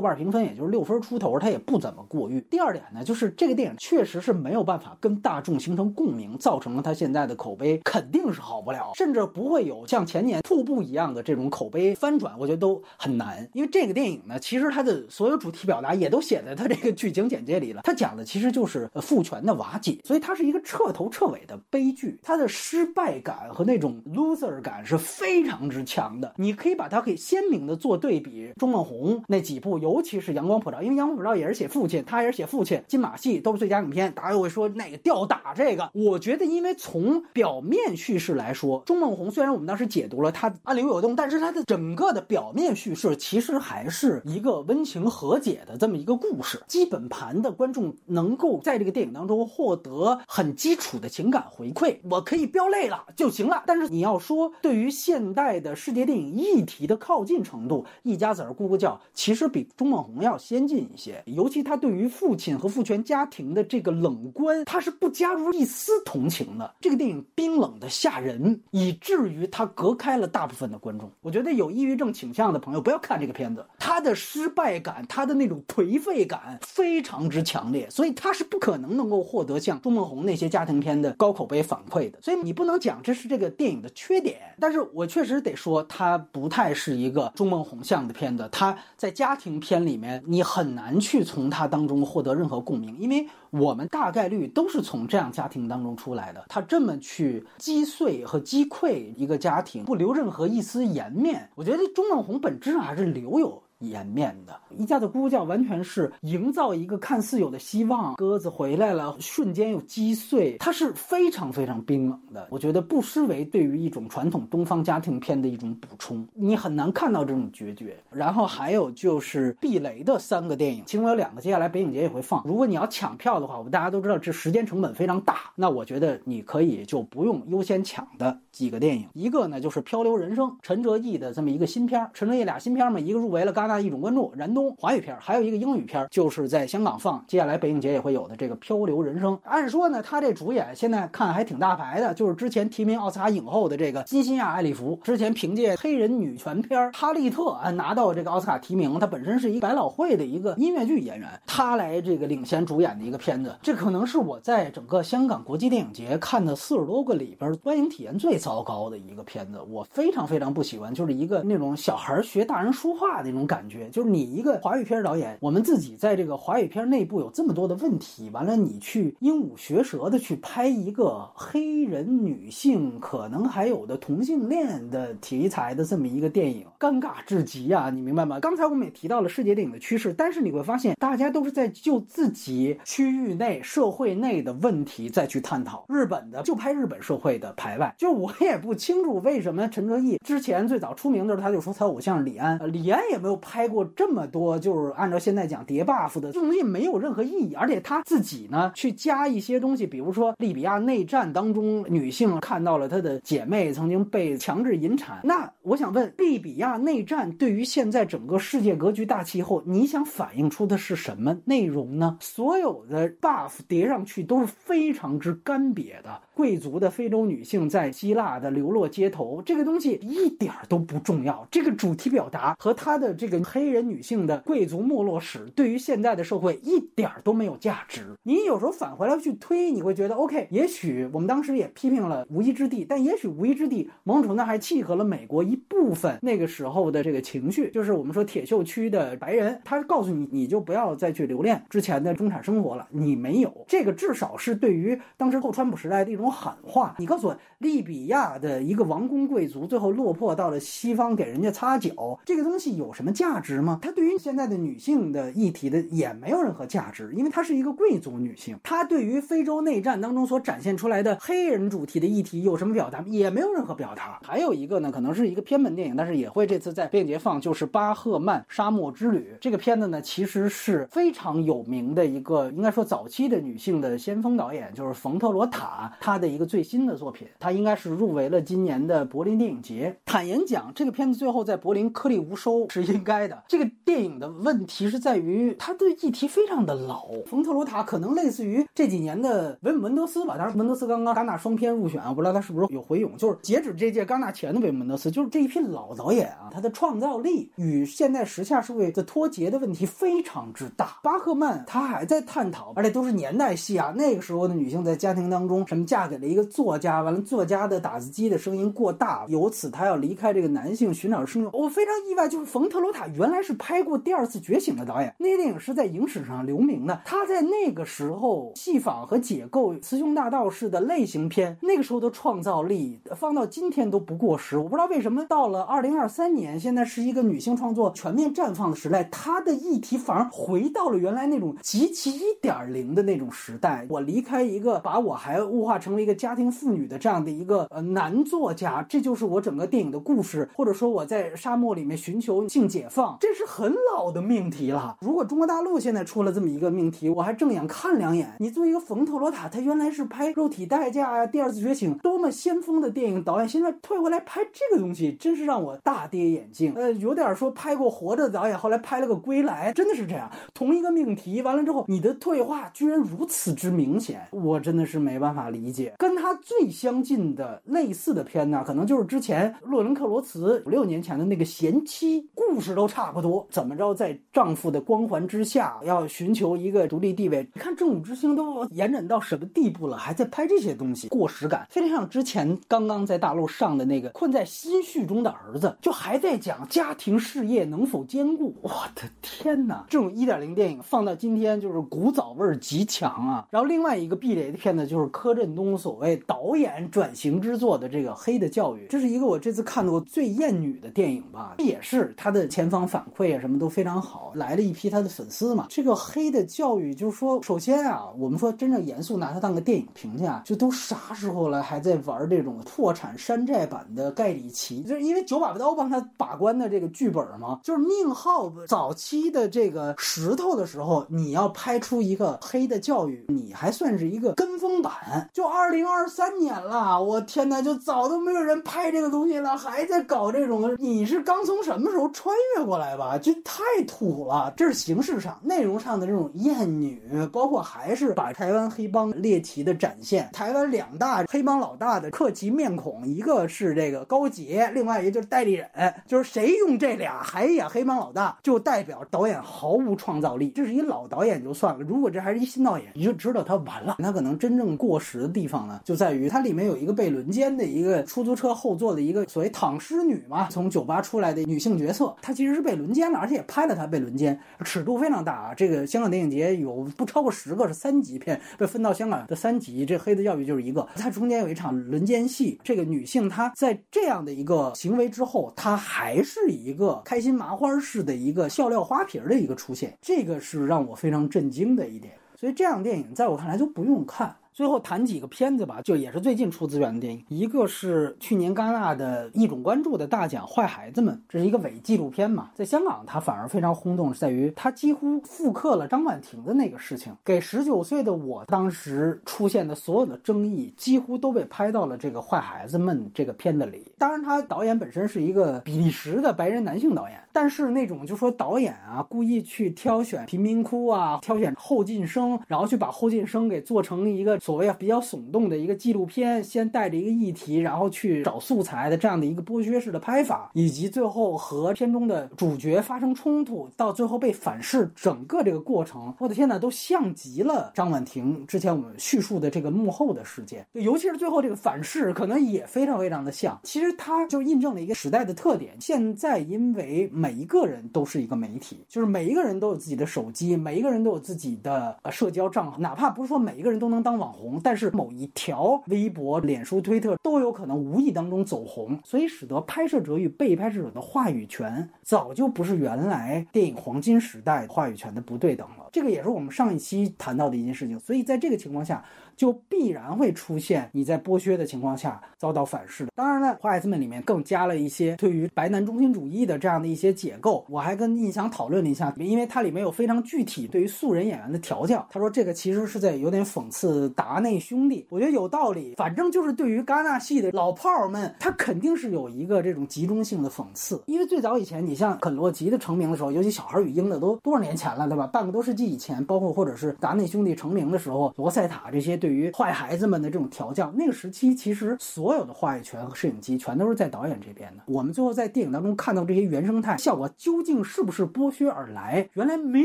瓣评分也就是六分出头，它也不怎么过誉。第二点呢，就是这个电影确实是没有办法跟大众形成共鸣，造成了它现在的口碑肯定是好不了，甚至不会会有像前年瀑布一样的这种口碑翻转，我觉得都很难。因为这个电影呢，其实它的所有主题表达也都写在它这个剧情简介里了，它讲的其实就是父权的瓦解，所以它是一个彻头彻尾的悲剧，它的失败感和那种 loser 感是非常之强的。你可以把它可以鲜明的做对比，钟孟宏那几部，尤其是《阳光普照》，因为《阳光普照》也是写父亲，他也是写父亲，金马戏都是最佳影片，大家又会说那个吊打这个。我觉得，因为从表面叙事来说，钟孟宏虽然然我们当时解读了他暗流涌动，但是他的整个的表面叙事其实还是一个温情和解的这么一个故事。基本盘的观众能够在这个电影当中获得很基础的情感回馈，我可以飙泪了就行了。但是你要说对于现代的世界电影议题的靠近程度，一家子儿咕咕叫，其实比钟孟宏要先进一些。尤其他对于父亲和父权家庭的这个冷观，他是不加入一丝同情的。这个电影冰冷的吓人，以至于。于它隔开了大部分的观众。我觉得有抑郁症倾向的朋友不要看这个片子，他的失败感，他的那种颓废感非常之强烈，所以他是不可能能够获得像朱孟红那些家庭片的高口碑反馈的。所以你不能讲这是这个电影的缺点，但是我确实得说，它不太是一个朱孟红像的片子。它在家庭片里面，你很难去从它当中获得任何共鸣，因为。我们大概率都是从这样家庭当中出来的。他这么去击碎和击溃一个家庭，不留任何一丝颜面，我觉得钟孟宏本质上还是留有。颜面的一家的咕叫，完全是营造一个看似有的希望。鸽子回来了，瞬间又击碎，它是非常非常冰冷的。我觉得不失为对于一种传统东方家庭片的一种补充。你很难看到这种决绝。然后还有就是避雷的三个电影，其中有两个接下来北影节也会放。如果你要抢票的话，我们大家都知道这时间成本非常大，那我觉得你可以就不用优先抢的几个电影。一个呢就是《漂流人生》，陈哲艺的这么一个新片儿。陈哲艺俩新片嘛，一个入围了戛。那一种关注，燃冬华语片，还有一个英语片，就是在香港放，接下来北影节也会有的这个《漂流人生》。按说呢，他这主演现在看还挺大牌的，就是之前提名奥斯卡影后的这个金星亚·艾利弗，之前凭借黑人女权片《哈利特》啊拿到这个奥斯卡提名。他本身是一个百老汇的一个音乐剧演员，他来这个领衔主演的一个片子，这可能是我在整个香港国际电影节看的四十多个里边观影体验最糟糕的一个片子，我非常非常不喜欢，就是一个那种小孩学大人说话的那种感感觉，就是你。一个华语片导演，我们自己在这个华语片内部有这么多的问题，完了你去鹦鹉学舌的去拍一个黑人女性可能还有的同性恋的题材的这么一个电影，尴尬至极啊！你明白吗？刚才我们也提到了世界电影的趋势，但是你会发现大家都是在就自己区域内、社会内的问题再去探讨。日本的就拍日本社会的排外，就我也不清楚为什么陈哲艺之前最早出名的时候他就说他偶像李安，李安也没有拍过这么。多就是按照现在讲叠 buff 的这东西没有任何意义，而且他自己呢去加一些东西，比如说利比亚内战当中女性看到了她的姐妹曾经被强制引产，那我想问，利比亚内战对于现在整个世界格局大气候，你想反映出的是什么内容呢？所有的 buff 叠上去都是非常之干瘪的，贵族的非洲女性在希腊的流落街头，这个东西一点都不重要，这个主题表达和他的这个黑人女性。的贵族没落史对于现在的社会一点都没有价值。你有时候返回来去推，你会觉得 OK，也许我们当时也批评了《无依之地》，但也许《无依之地》某种程度还契合了美国一部分那个时候的这个情绪，就是我们说铁锈区的白人，他告诉你，你就不要再去留恋之前的中产生活了。你没有这个，至少是对于当时后川普时代的一种喊话。你告诉我，利比亚的一个王公贵族最后落魄到了西方，给人家擦脚，这个东西有什么价价值吗？他对于现在的女性的议题的也没有任何价值，因为她是一个贵族女性。她对于非洲内战当中所展现出来的黑人主题的议题有什么表达？也没有任何表达。还有一个呢，可能是一个偏门电影，但是也会这次在电影节放，就是《巴赫曼沙漠之旅》这个片子呢，其实是非常有名的一个，应该说早期的女性的先锋导演，就是冯特罗塔，她的一个最新的作品，她应该是入围了今年的柏林电影节。坦言讲，这个片子最后在柏林颗粒无收是应该拍的。这个电影的问题是在于它的议题非常的老，冯特罗塔可能类似于这几年的维姆文德斯吧。当然，文德斯刚刚戛纳双片入选，我不知道他是不是有回勇。就是截止这届戛纳前的维姆文德斯，就是这一批老导演啊，他的创造力与现在时下社会的脱节的问题非常之大。巴赫曼他还在探讨，而且都是年代戏啊。那个时候的女性在家庭当中，什么嫁给了一个作家，完了作家的打字机的声音过大，由此她要离开这个男性寻找生活。我非常意外，就是冯特罗塔原来是拍。过第二次觉醒的导演，那电影是在影史上留名的。他在那个时候戏仿和解构雌雄大盗式的类型片，那个时候的创造力放到今天都不过时。我不知道为什么到了二零二三年，现在是一个女性创作全面绽放的时代，她的议题反而回到了原来那种极其一点零的那种时代。我离开一个把我还物化成为一个家庭妇女的这样的一个呃男作家，这就是我整个电影的故事，或者说我在沙漠里面寻求性解放，这是很老的命题了。如果中国大陆现在出了这么一个命题，我还正眼看两眼。你作为一个冯特罗塔，他原来是拍《肉体代价》呀，《第二次觉醒》多么先锋的电影导演，现在退回来拍这个东西，真是让我大跌眼镜。呃，有点说拍过《活着》的导演，后来拍了个《归来》，真的是这样。同一个命题完了之后，你的退化居然如此之明显，我真的是没办法理解。跟他最相近的类似的片呢，可能就是之前洛伦克罗茨五六年前的那个《贤妻》，故事都差不多。怎么着，在丈夫的光环之下，要寻求一个独立地位？你看《正午之星》都延展到什么地步了，还在拍这些东西，过时感非常像之前刚刚在大陆上的那个《困在心绪中的儿子》，就还在讲家庭事业能否兼顾。我的天哪，这种一点零电影放到今天就是古早味儿极强啊。然后另外一个避雷的片子就是柯震东所谓导演转型之作的这个《黑的教育》，这是一个我这次看到过最艳女的电影吧，也是他的前方反馈啊什么都非常好，来了一批他的粉丝嘛。这个《黑的教育》就是说，首先啊，我们说真正严肃拿它当个电影评价，就都啥时候了还在玩这种破产山寨版的盖里奇？就是因为九把刀帮他把关的这个剧本嘛，就是宁浩早期的这个石头的时候，你要拍出一个《黑的教育》，你还算是一个跟风版。就二零二三年了，我天哪，就早都没有人拍这个东西了，还在搞这种，你是刚从什么时候穿越过来吧？这太土了。这是形式上、内容上的这种艳女，包括还是把台湾黑帮猎奇的展现。台湾两大黑帮老大的客奇面孔，一个是这个高杰，另外一个就是戴立忍，就是谁用这俩还演黑帮老大，就代表导演毫无创造力。这是一老导演就算了，如果这还是一新导演，你就知道他完了。他可能真正过时的地方呢，就在于它里面有一个被轮奸的一个出租车后座的一个所谓躺尸女嘛，从酒吧出来的女性角色，她其实是被轮奸了，而且也拍了他被轮奸，尺度非常大啊。这个香港电影节有不超过十个是三级片被分到香港的三级，这《黑的教育》就是一个。它中间有一场轮奸戏，这个女性她在这样的一个行为之后，她还是一个开心麻花式的一个笑料花瓶的一个出现，这个是让我非常震惊的一点。所以这样电影在我看来就不用看。最后谈几个片子吧，就也是最近出资源的电影。一个是去年戛纳的一种关注的大奖《坏孩子们》，这是一个伪纪录片嘛，在香港它反而非常轰动，是在于它几乎复刻了张婉婷的那个事情，给十九岁的我当时出现的所有的争议，几乎都被拍到了这个《坏孩子们》这个片子里。当然，他导演本身是一个比利时的白人男性导演，但是那种就说导演啊，故意去挑选贫民窟啊，挑选后进生，然后去把后进生给做成一个。所谓啊比较耸动的一个纪录片，先带着一个议题，然后去找素材的这样的一个剥削式的拍法，以及最后和片中的主角发生冲突，到最后被反噬，整个这个过程，我的天呐，都像极了张婉婷之前我们叙述的这个幕后的事件，尤其是最后这个反噬，可能也非常非常的像。其实它就印证了一个时代的特点。现在因为每一个人都是一个媒体，就是每一个人都有自己的手机，每一个人都有自己的呃社交账号，哪怕不是说每一个人都能当网。红，但是某一条微博、脸书、推特都有可能无意当中走红，所以使得拍摄者与被拍摄者的话语权早就不是原来电影黄金时代话语权的不对等了。这个也是我们上一期谈到的一件事情。所以在这个情况下。就必然会出现你在剥削的情况下遭到反噬的。当然了，《坏子们》里面更加了一些对于白男中心主义的这样的一些解构。我还跟印象讨论了一下，因为它里面有非常具体对于素人演员的调教。他说这个其实是在有点讽刺达内兄弟，我觉得有道理。反正就是对于戛纳系的老炮儿们，他肯定是有一个这种集中性的讽刺。因为最早以前，你像肯洛奇的成名的时候，尤其《小孩与鹰》的都多少年前了，对吧？半个多世纪以前，包括或者是达内兄弟成名的时候，罗塞塔这些对。对于坏孩子们的这种调教，那个时期其实所有的话语权和摄影机全都是在导演这边的。我们最后在电影当中看到这些原生态效果究竟是不是剥削而来？原来没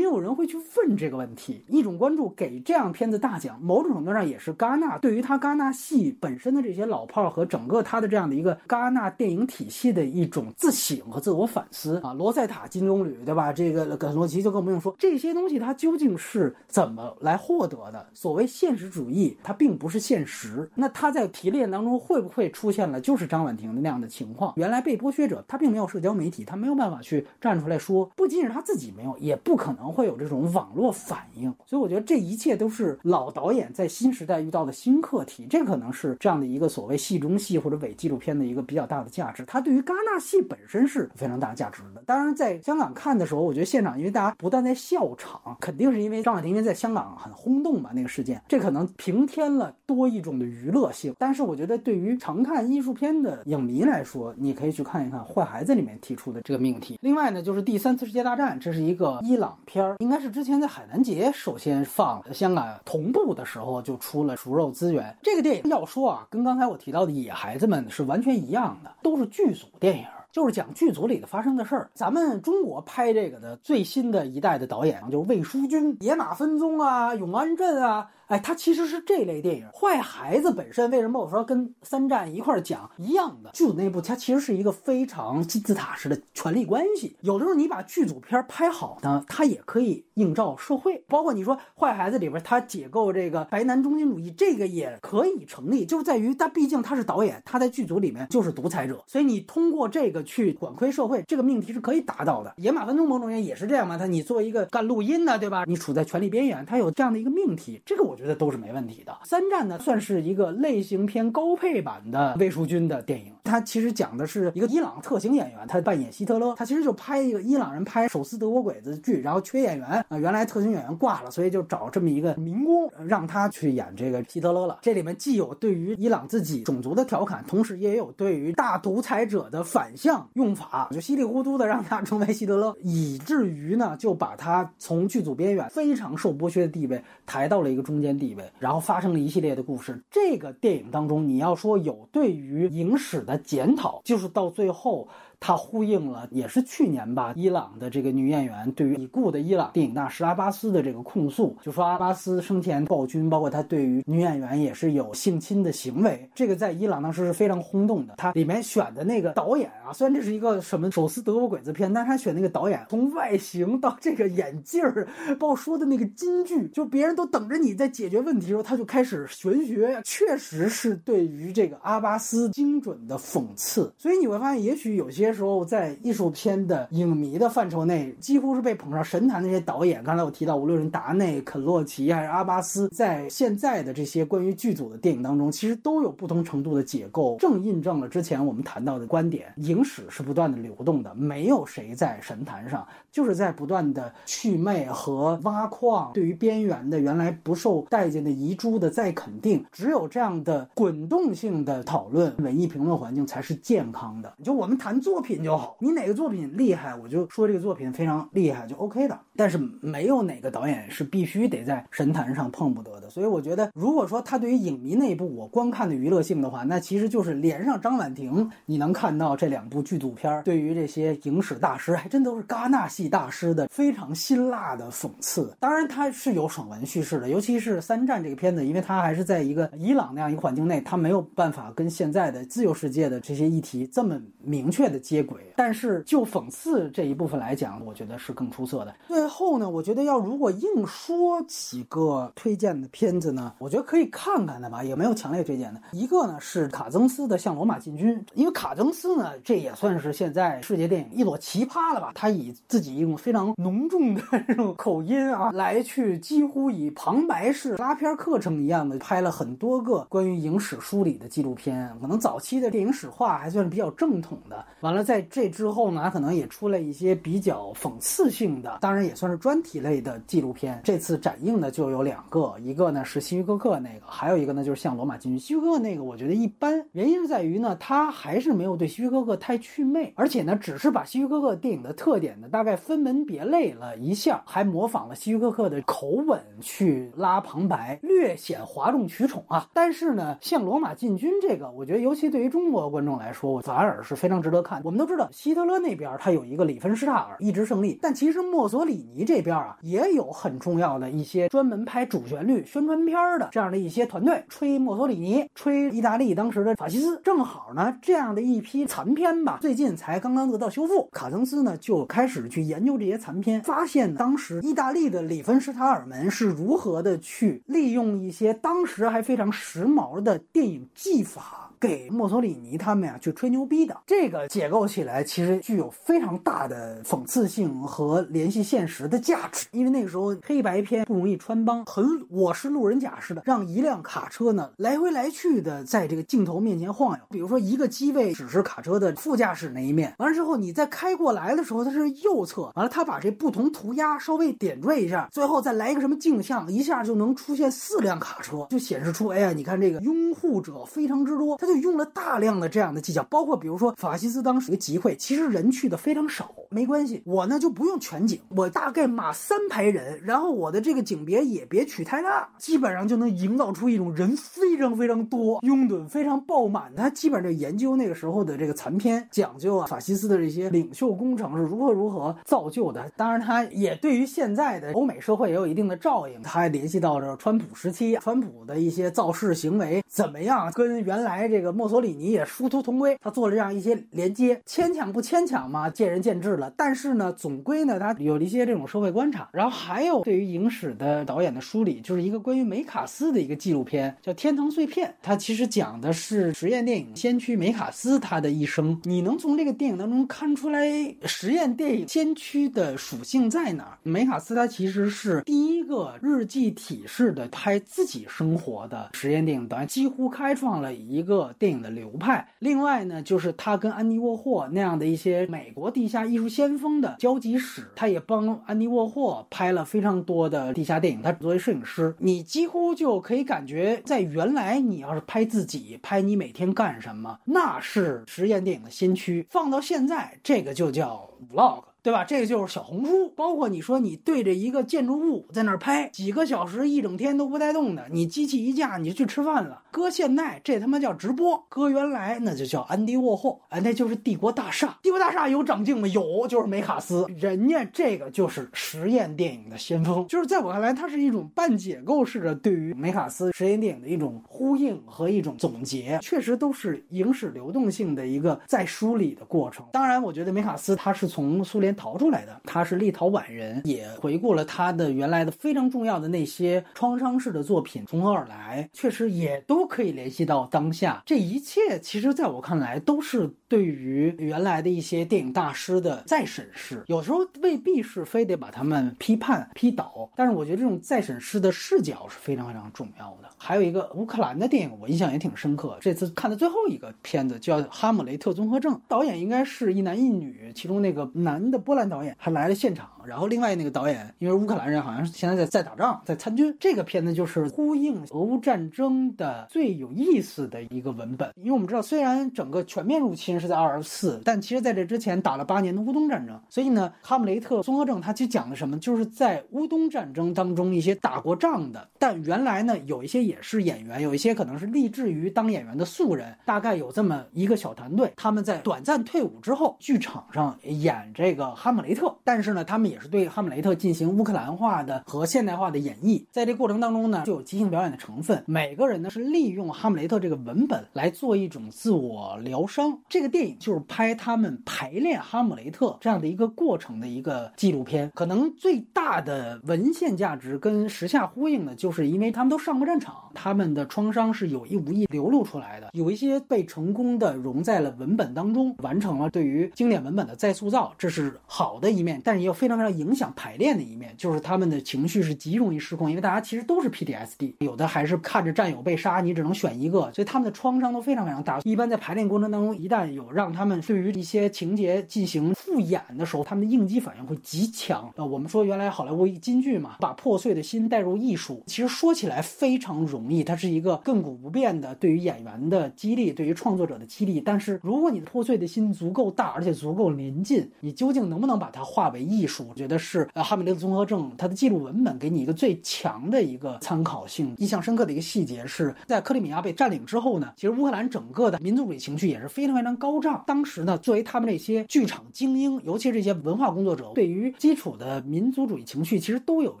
有人会去问这个问题。一种关注给这样片子大奖，某种程度上也是戛纳对于他戛纳系本身的这些老炮和整个他的这样的一个戛纳电影体系的一种自省和自我反思啊。罗塞塔金棕榈对吧？这个葛罗奇就更不用说，这些东西它究竟是怎么来获得的？所谓现实主义。它并不是现实，那他在提炼当中会不会出现了就是张婉婷的那样的情况？原来被剥削者他并没有社交媒体，他没有办法去站出来说，不仅是他自己没有，也不可能会有这种网络反应。所以我觉得这一切都是老导演在新时代遇到的新课题，这可能是这样的一个所谓戏中戏或者伪纪录片的一个比较大的价值。它对于戛纳戏本身是非常大价值的。当然，在香港看的时候，我觉得现场因为大家不断在笑场，肯定是因为张婉婷因为在香港很轰动嘛那个事件，这可能平添了多一种的娱乐性。但是我觉得对于常看艺术片的影迷来说，你可以去看一看《坏孩子》里面提出的这个命题。另外呢，就是第三次世界大战，这是一个伊朗片儿，应该是之前在海南节首先放，香港同步的时候就出了熟肉资源。这个电影要说啊，跟刚才我提到的《野孩子们》是完全一样的，都是剧组电影，就是讲剧组里的发生的事儿。咱们中国拍这个的最新的一代的导演就是魏书君，《野马分鬃》啊，《永安镇》啊。哎，它其实是这类电影。坏孩子本身为什么我说跟三战一块讲一样的？剧组内部它其实是一个非常金字塔式的权力关系。有的时候你把剧组片拍好呢，它也可以映照社会。包括你说坏孩子里边，他解构这个白男中心主义，这个也可以成立。就是在于他毕竟他是导演，他在剧组里面就是独裁者，所以你通过这个去管窥社会，这个命题是可以达到的。野马分鬃某种人也是这样嘛？他你作为一个干录音的，对吧？你处在权力边缘，他有这样的一个命题，这个我。我觉得都是没问题的。三战呢，算是一个类型片高配版的魏淑君的电影。它其实讲的是一个伊朗特型演员，他扮演希特勒。他其实就拍一个伊朗人拍手撕德国鬼子剧，然后缺演员啊，原来特型演员挂了，所以就找这么一个民工让他去演这个希特勒了。这里面既有对于伊朗自己种族的调侃，同时也有对于大独裁者的反向用法，就稀里糊涂的让他成为希特勒，以至于呢就把他从剧组边缘非常受剥削的地位抬到了一个中间间地位，然后发生了一系列的故事。这个电影当中，你要说有对于影史的。检讨就是到最后。它呼应了，也是去年吧，伊朗的这个女演员对于已故的伊朗电影大师阿巴斯的这个控诉，就说阿巴斯生前暴君，包括他对于女演员也是有性侵的行为，这个在伊朗当时是非常轰动的。他里面选的那个导演啊，虽然这是一个什么手撕德国鬼子片，但是他选那个导演从外形到这个眼镜儿，包括说的那个金句，就别人都等着你在解决问题的时候，他就开始玄学，确实是对于这个阿巴斯精准的讽刺。所以你会发现，也许有些。时候在艺术片的影迷的范畴内，几乎是被捧上神坛的那些导演。刚才我提到，无论是达内、肯洛奇还是阿巴斯，在现在的这些关于剧组的电影当中，其实都有不同程度的解构，正印证了之前我们谈到的观点：影史是不断的流动的，没有谁在神坛上，就是在不断的祛魅和挖矿，对于边缘的原来不受待见的遗珠的再肯定。只有这样的滚动性的讨论，文艺评论环境才是健康的。就我们谈作。品就好，你哪个作品厉害，我就说这个作品非常厉害，就 OK 的。但是没有哪个导演是必须得在神坛上碰不得的。所以我觉得，如果说他对于影迷那一部我观看的娱乐性的话，那其实就是连上张婉婷，你能看到这两部剧组片对于这些影史大师，还真都是戛纳系大师的非常辛辣的讽刺。当然，他是有爽文叙事的，尤其是《三战》这个片子，因为它还是在一个伊朗那样一个环境内，他没有办法跟现在的自由世界的这些议题这么明确的。接轨，但是就讽刺这一部分来讲，我觉得是更出色的。最后呢，我觉得要如果硬说几个推荐的片子呢，我觉得可以看看的吧，也没有强烈推荐的。一个呢是卡曾斯的《向罗马进军》，因为卡曾斯呢，这也算是现在世界电影一朵奇葩了吧？他以自己一种非常浓重的 这种口音啊，来去几乎以旁白式拉片课程一样的拍了很多个关于影史梳理的纪录片。可能早期的电影史话还算是比较正统的。完了。了在这之后呢，他可能也出了一些比较讽刺性的，当然也算是专题类的纪录片。这次展映的就有两个，一个呢是希区柯克那个，还有一个呢就是向罗马进军。希区柯克那个我觉得一般，原因是在于呢，他还是没有对希区柯克太祛魅，而且呢，只是把希区柯克电影的特点呢大概分门别类了一下，还模仿了希区柯克的口吻去拉旁白，略显哗众取宠啊。但是呢，向罗马进军这个，我觉得尤其对于中国观众来说，我反而是非常值得看。我。们都知道，希特勒那边他有一个里芬施塔尔一直胜利，但其实墨索里尼这边啊也有很重要的一些专门拍主旋律宣传片的这样的一些团队，吹墨索里尼，吹意大利当时的法西斯。正好呢，这样的一批残片吧，最近才刚刚得到修复。卡曾斯呢就开始去研究这些残片，发现当时意大利的里芬施塔尔们是如何的去利用一些当时还非常时髦的电影技法。给墨索里尼他们呀去吹牛逼的。这个解构起来其实具有非常大的讽刺性和联系现实的价值，因为那个时候黑白片不容易穿帮，很我是路人甲似的，让一辆卡车呢来回来去的在这个镜头面前晃悠。比如说一个机位只是卡车的副驾驶那一面，完了之后你再开过来的时候它是右侧，完了他把这不同涂鸦稍微点缀一下，最后再来一个什么镜像，一下就能出现四辆卡车，就显示出哎呀，你看这个拥护者非常之多，他就用了大量的这样的技巧，包括比如说法西斯当时的集会，其实人去的非常少，没关系，我呢就不用全景，我大概码三排人，然后我的这个景别也别取太大，基本上就能营造出一种人非常非常多、拥趸非常爆满。他基本上就研究那个时候的这个残片，讲究啊法西斯的这些领袖工程是如何如何造就的。当然，他也对于现在的欧美社会也有一定的照应。他还联系到这川普时期，川普的一些造势行为怎么样，跟原来这个墨索里尼也殊途同归。他做了这样一些连接，牵强不牵强嘛，见仁见智了。但是呢，总归呢，他有了一些这种社会观察。然后还有对于影史的导演的梳理，就是一个关于梅卡斯的一个纪录片，叫《天堂碎片》。它其实讲的是实验电影先驱梅卡斯他的一生。你能从这个电影当中看出来实验电影先驱的属性在哪儿？梅卡斯他其实是第一个日记体式的拍自己生活的实验电影导演，几乎开创了一个电影的流派。另外呢，就是他跟安迪沃霍那样的一些美国地下艺术先锋的交集史，他也帮安迪沃霍拍了非常多的地下电影。他作为摄影师，你几乎就可以感觉，在原来你要是拍自己，拍你每天干什么，那是实验电影的先驱。放到现在，这个就叫 vlog。对吧？这个就是小红书，包括你说你对着一个建筑物在那儿拍几个小时，一整天都不带动的，你机器一架你就去吃饭了。搁现在这他妈叫直播，搁原来那就叫安迪沃霍，哎，那就是帝国大厦。帝国大厦有长镜吗？有，就是梅卡斯，人家这个就是实验电影的先锋。就是在我看来，它是一种半解构式的对于梅卡斯实验电影的一种呼应和一种总结，确实都是影史流动性的一个再梳理的过程。当然，我觉得梅卡斯他是从苏联。逃出来的，他是立陶宛人，也回顾了他的原来的非常重要的那些创伤式的作品从何而来，确实也都可以联系到当下。这一切其实在我看来都是对于原来的一些电影大师的再审视，有时候未必是非得把他们批判批倒，但是我觉得这种再审视的视角是非常非常重要的。还有一个乌克兰的电影，我印象也挺深刻。这次看的最后一个片子叫《哈姆雷特综合症》，导演应该是一男一女，其中那个男的波兰导演还来了现场。然后另外那个导演，因为乌克兰人好像是现在在在打仗，在参军。这个片子就是呼应俄乌战争的最有意思的一个文本。因为我们知道，虽然整个全面入侵是在二十四，但其实在这之前打了八年的乌东战争。所以呢，《哈姆雷特综合症》它其实讲的什么？就是在乌东战争当中一些打过仗的，但原来呢有一些也是演员，有一些可能是立志于当演员的素人，大概有这么一个小团队，他们在短暂退伍之后，剧场上演这个哈姆雷特。但是呢，他们也也是对哈姆雷特进行乌克兰化的和现代化的演绎，在这过程当中呢，就有即兴表演的成分。每个人呢是利用哈姆雷特这个文本来做一种自我疗伤。这个电影就是拍他们排练哈姆雷特这样的一个过程的一个纪录片。可能最大的文献价值跟时下呼应的，就是因为他们都上过战场，他们的创伤是有意无意流露出来的，有一些被成功的融在了文本当中，完成了对于经典文本的再塑造，这是好的一面。但是也有非常常影响排练的一面，就是他们的情绪是极容易失控，因为大家其实都是 PTSD，有的还是看着战友被杀，你只能选一个，所以他们的创伤都非常非常大。一般在排练过程当中，一旦有让他们对于一些情节进行复演的时候，他们的应激反应会极强。呃，我们说原来好莱坞金句嘛，把破碎的心带入艺术，其实说起来非常容易，它是一个亘古不变的对于演员的激励，对于创作者的激励。但是如果你的破碎的心足够大，而且足够临近，你究竟能不能把它化为艺术？我觉得是呃，哈姆雷特综合症它的记录文本给你一个最强的一个参考性。印象深刻的一个细节是在克里米亚被占领之后呢，其实乌克兰整个的民族主义情绪也是非常非常高涨。当时呢，作为他们这些剧场精英，尤其是这些文化工作者，对于基础的民族主义情绪其实都有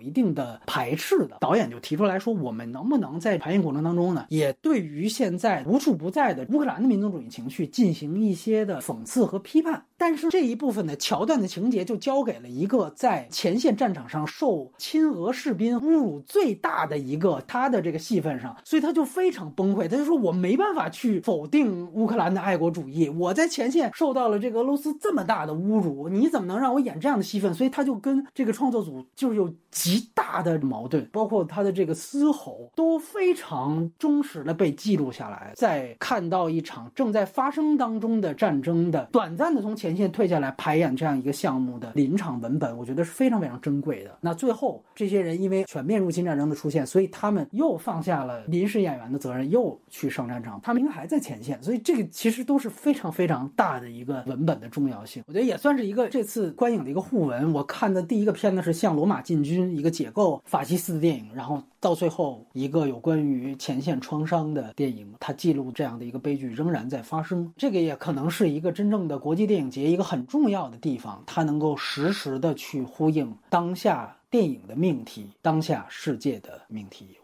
一定的排斥的。导演就提出来说，我们能不能在排演过程当中呢，也对于现在无处不在的乌克兰的民族主义情绪进行一些的讽刺和批判？但是这一部分的桥段的情节就交给了一个。在前线战场上受亲俄士兵侮辱最大的一个他的这个戏份上，所以他就非常崩溃。他就说：“我没办法去否定乌克兰的爱国主义，我在前线受到了这个俄罗斯这么大的侮辱，你怎么能让我演这样的戏份？”所以他就跟这个创作组就是有极大的矛盾，包括他的这个嘶吼都非常忠实的被记录下来。在看到一场正在发生当中的战争的短暂的从前线退下来排演这样一个项目的临场文本，我觉得是非常非常珍贵的。那最后这些人因为全面入侵战争的出现，所以他们又放下了临时演员的责任，又去上战场。他们应该还在前线，所以这个其实都是非常非常大的一个文本的重要性。我觉得也算是一个这次观影的一个互文。我看的第一个片子是《向罗马进军》，一个解构法西斯的电影，然后到最后一个有关于前线创伤的电影，它记录这样的一个悲剧仍然在发生。这个也可能是一个真正的国际电影节一个很重要的地方，它能够实时的去呼应当下电影的命题，当下世界的命题。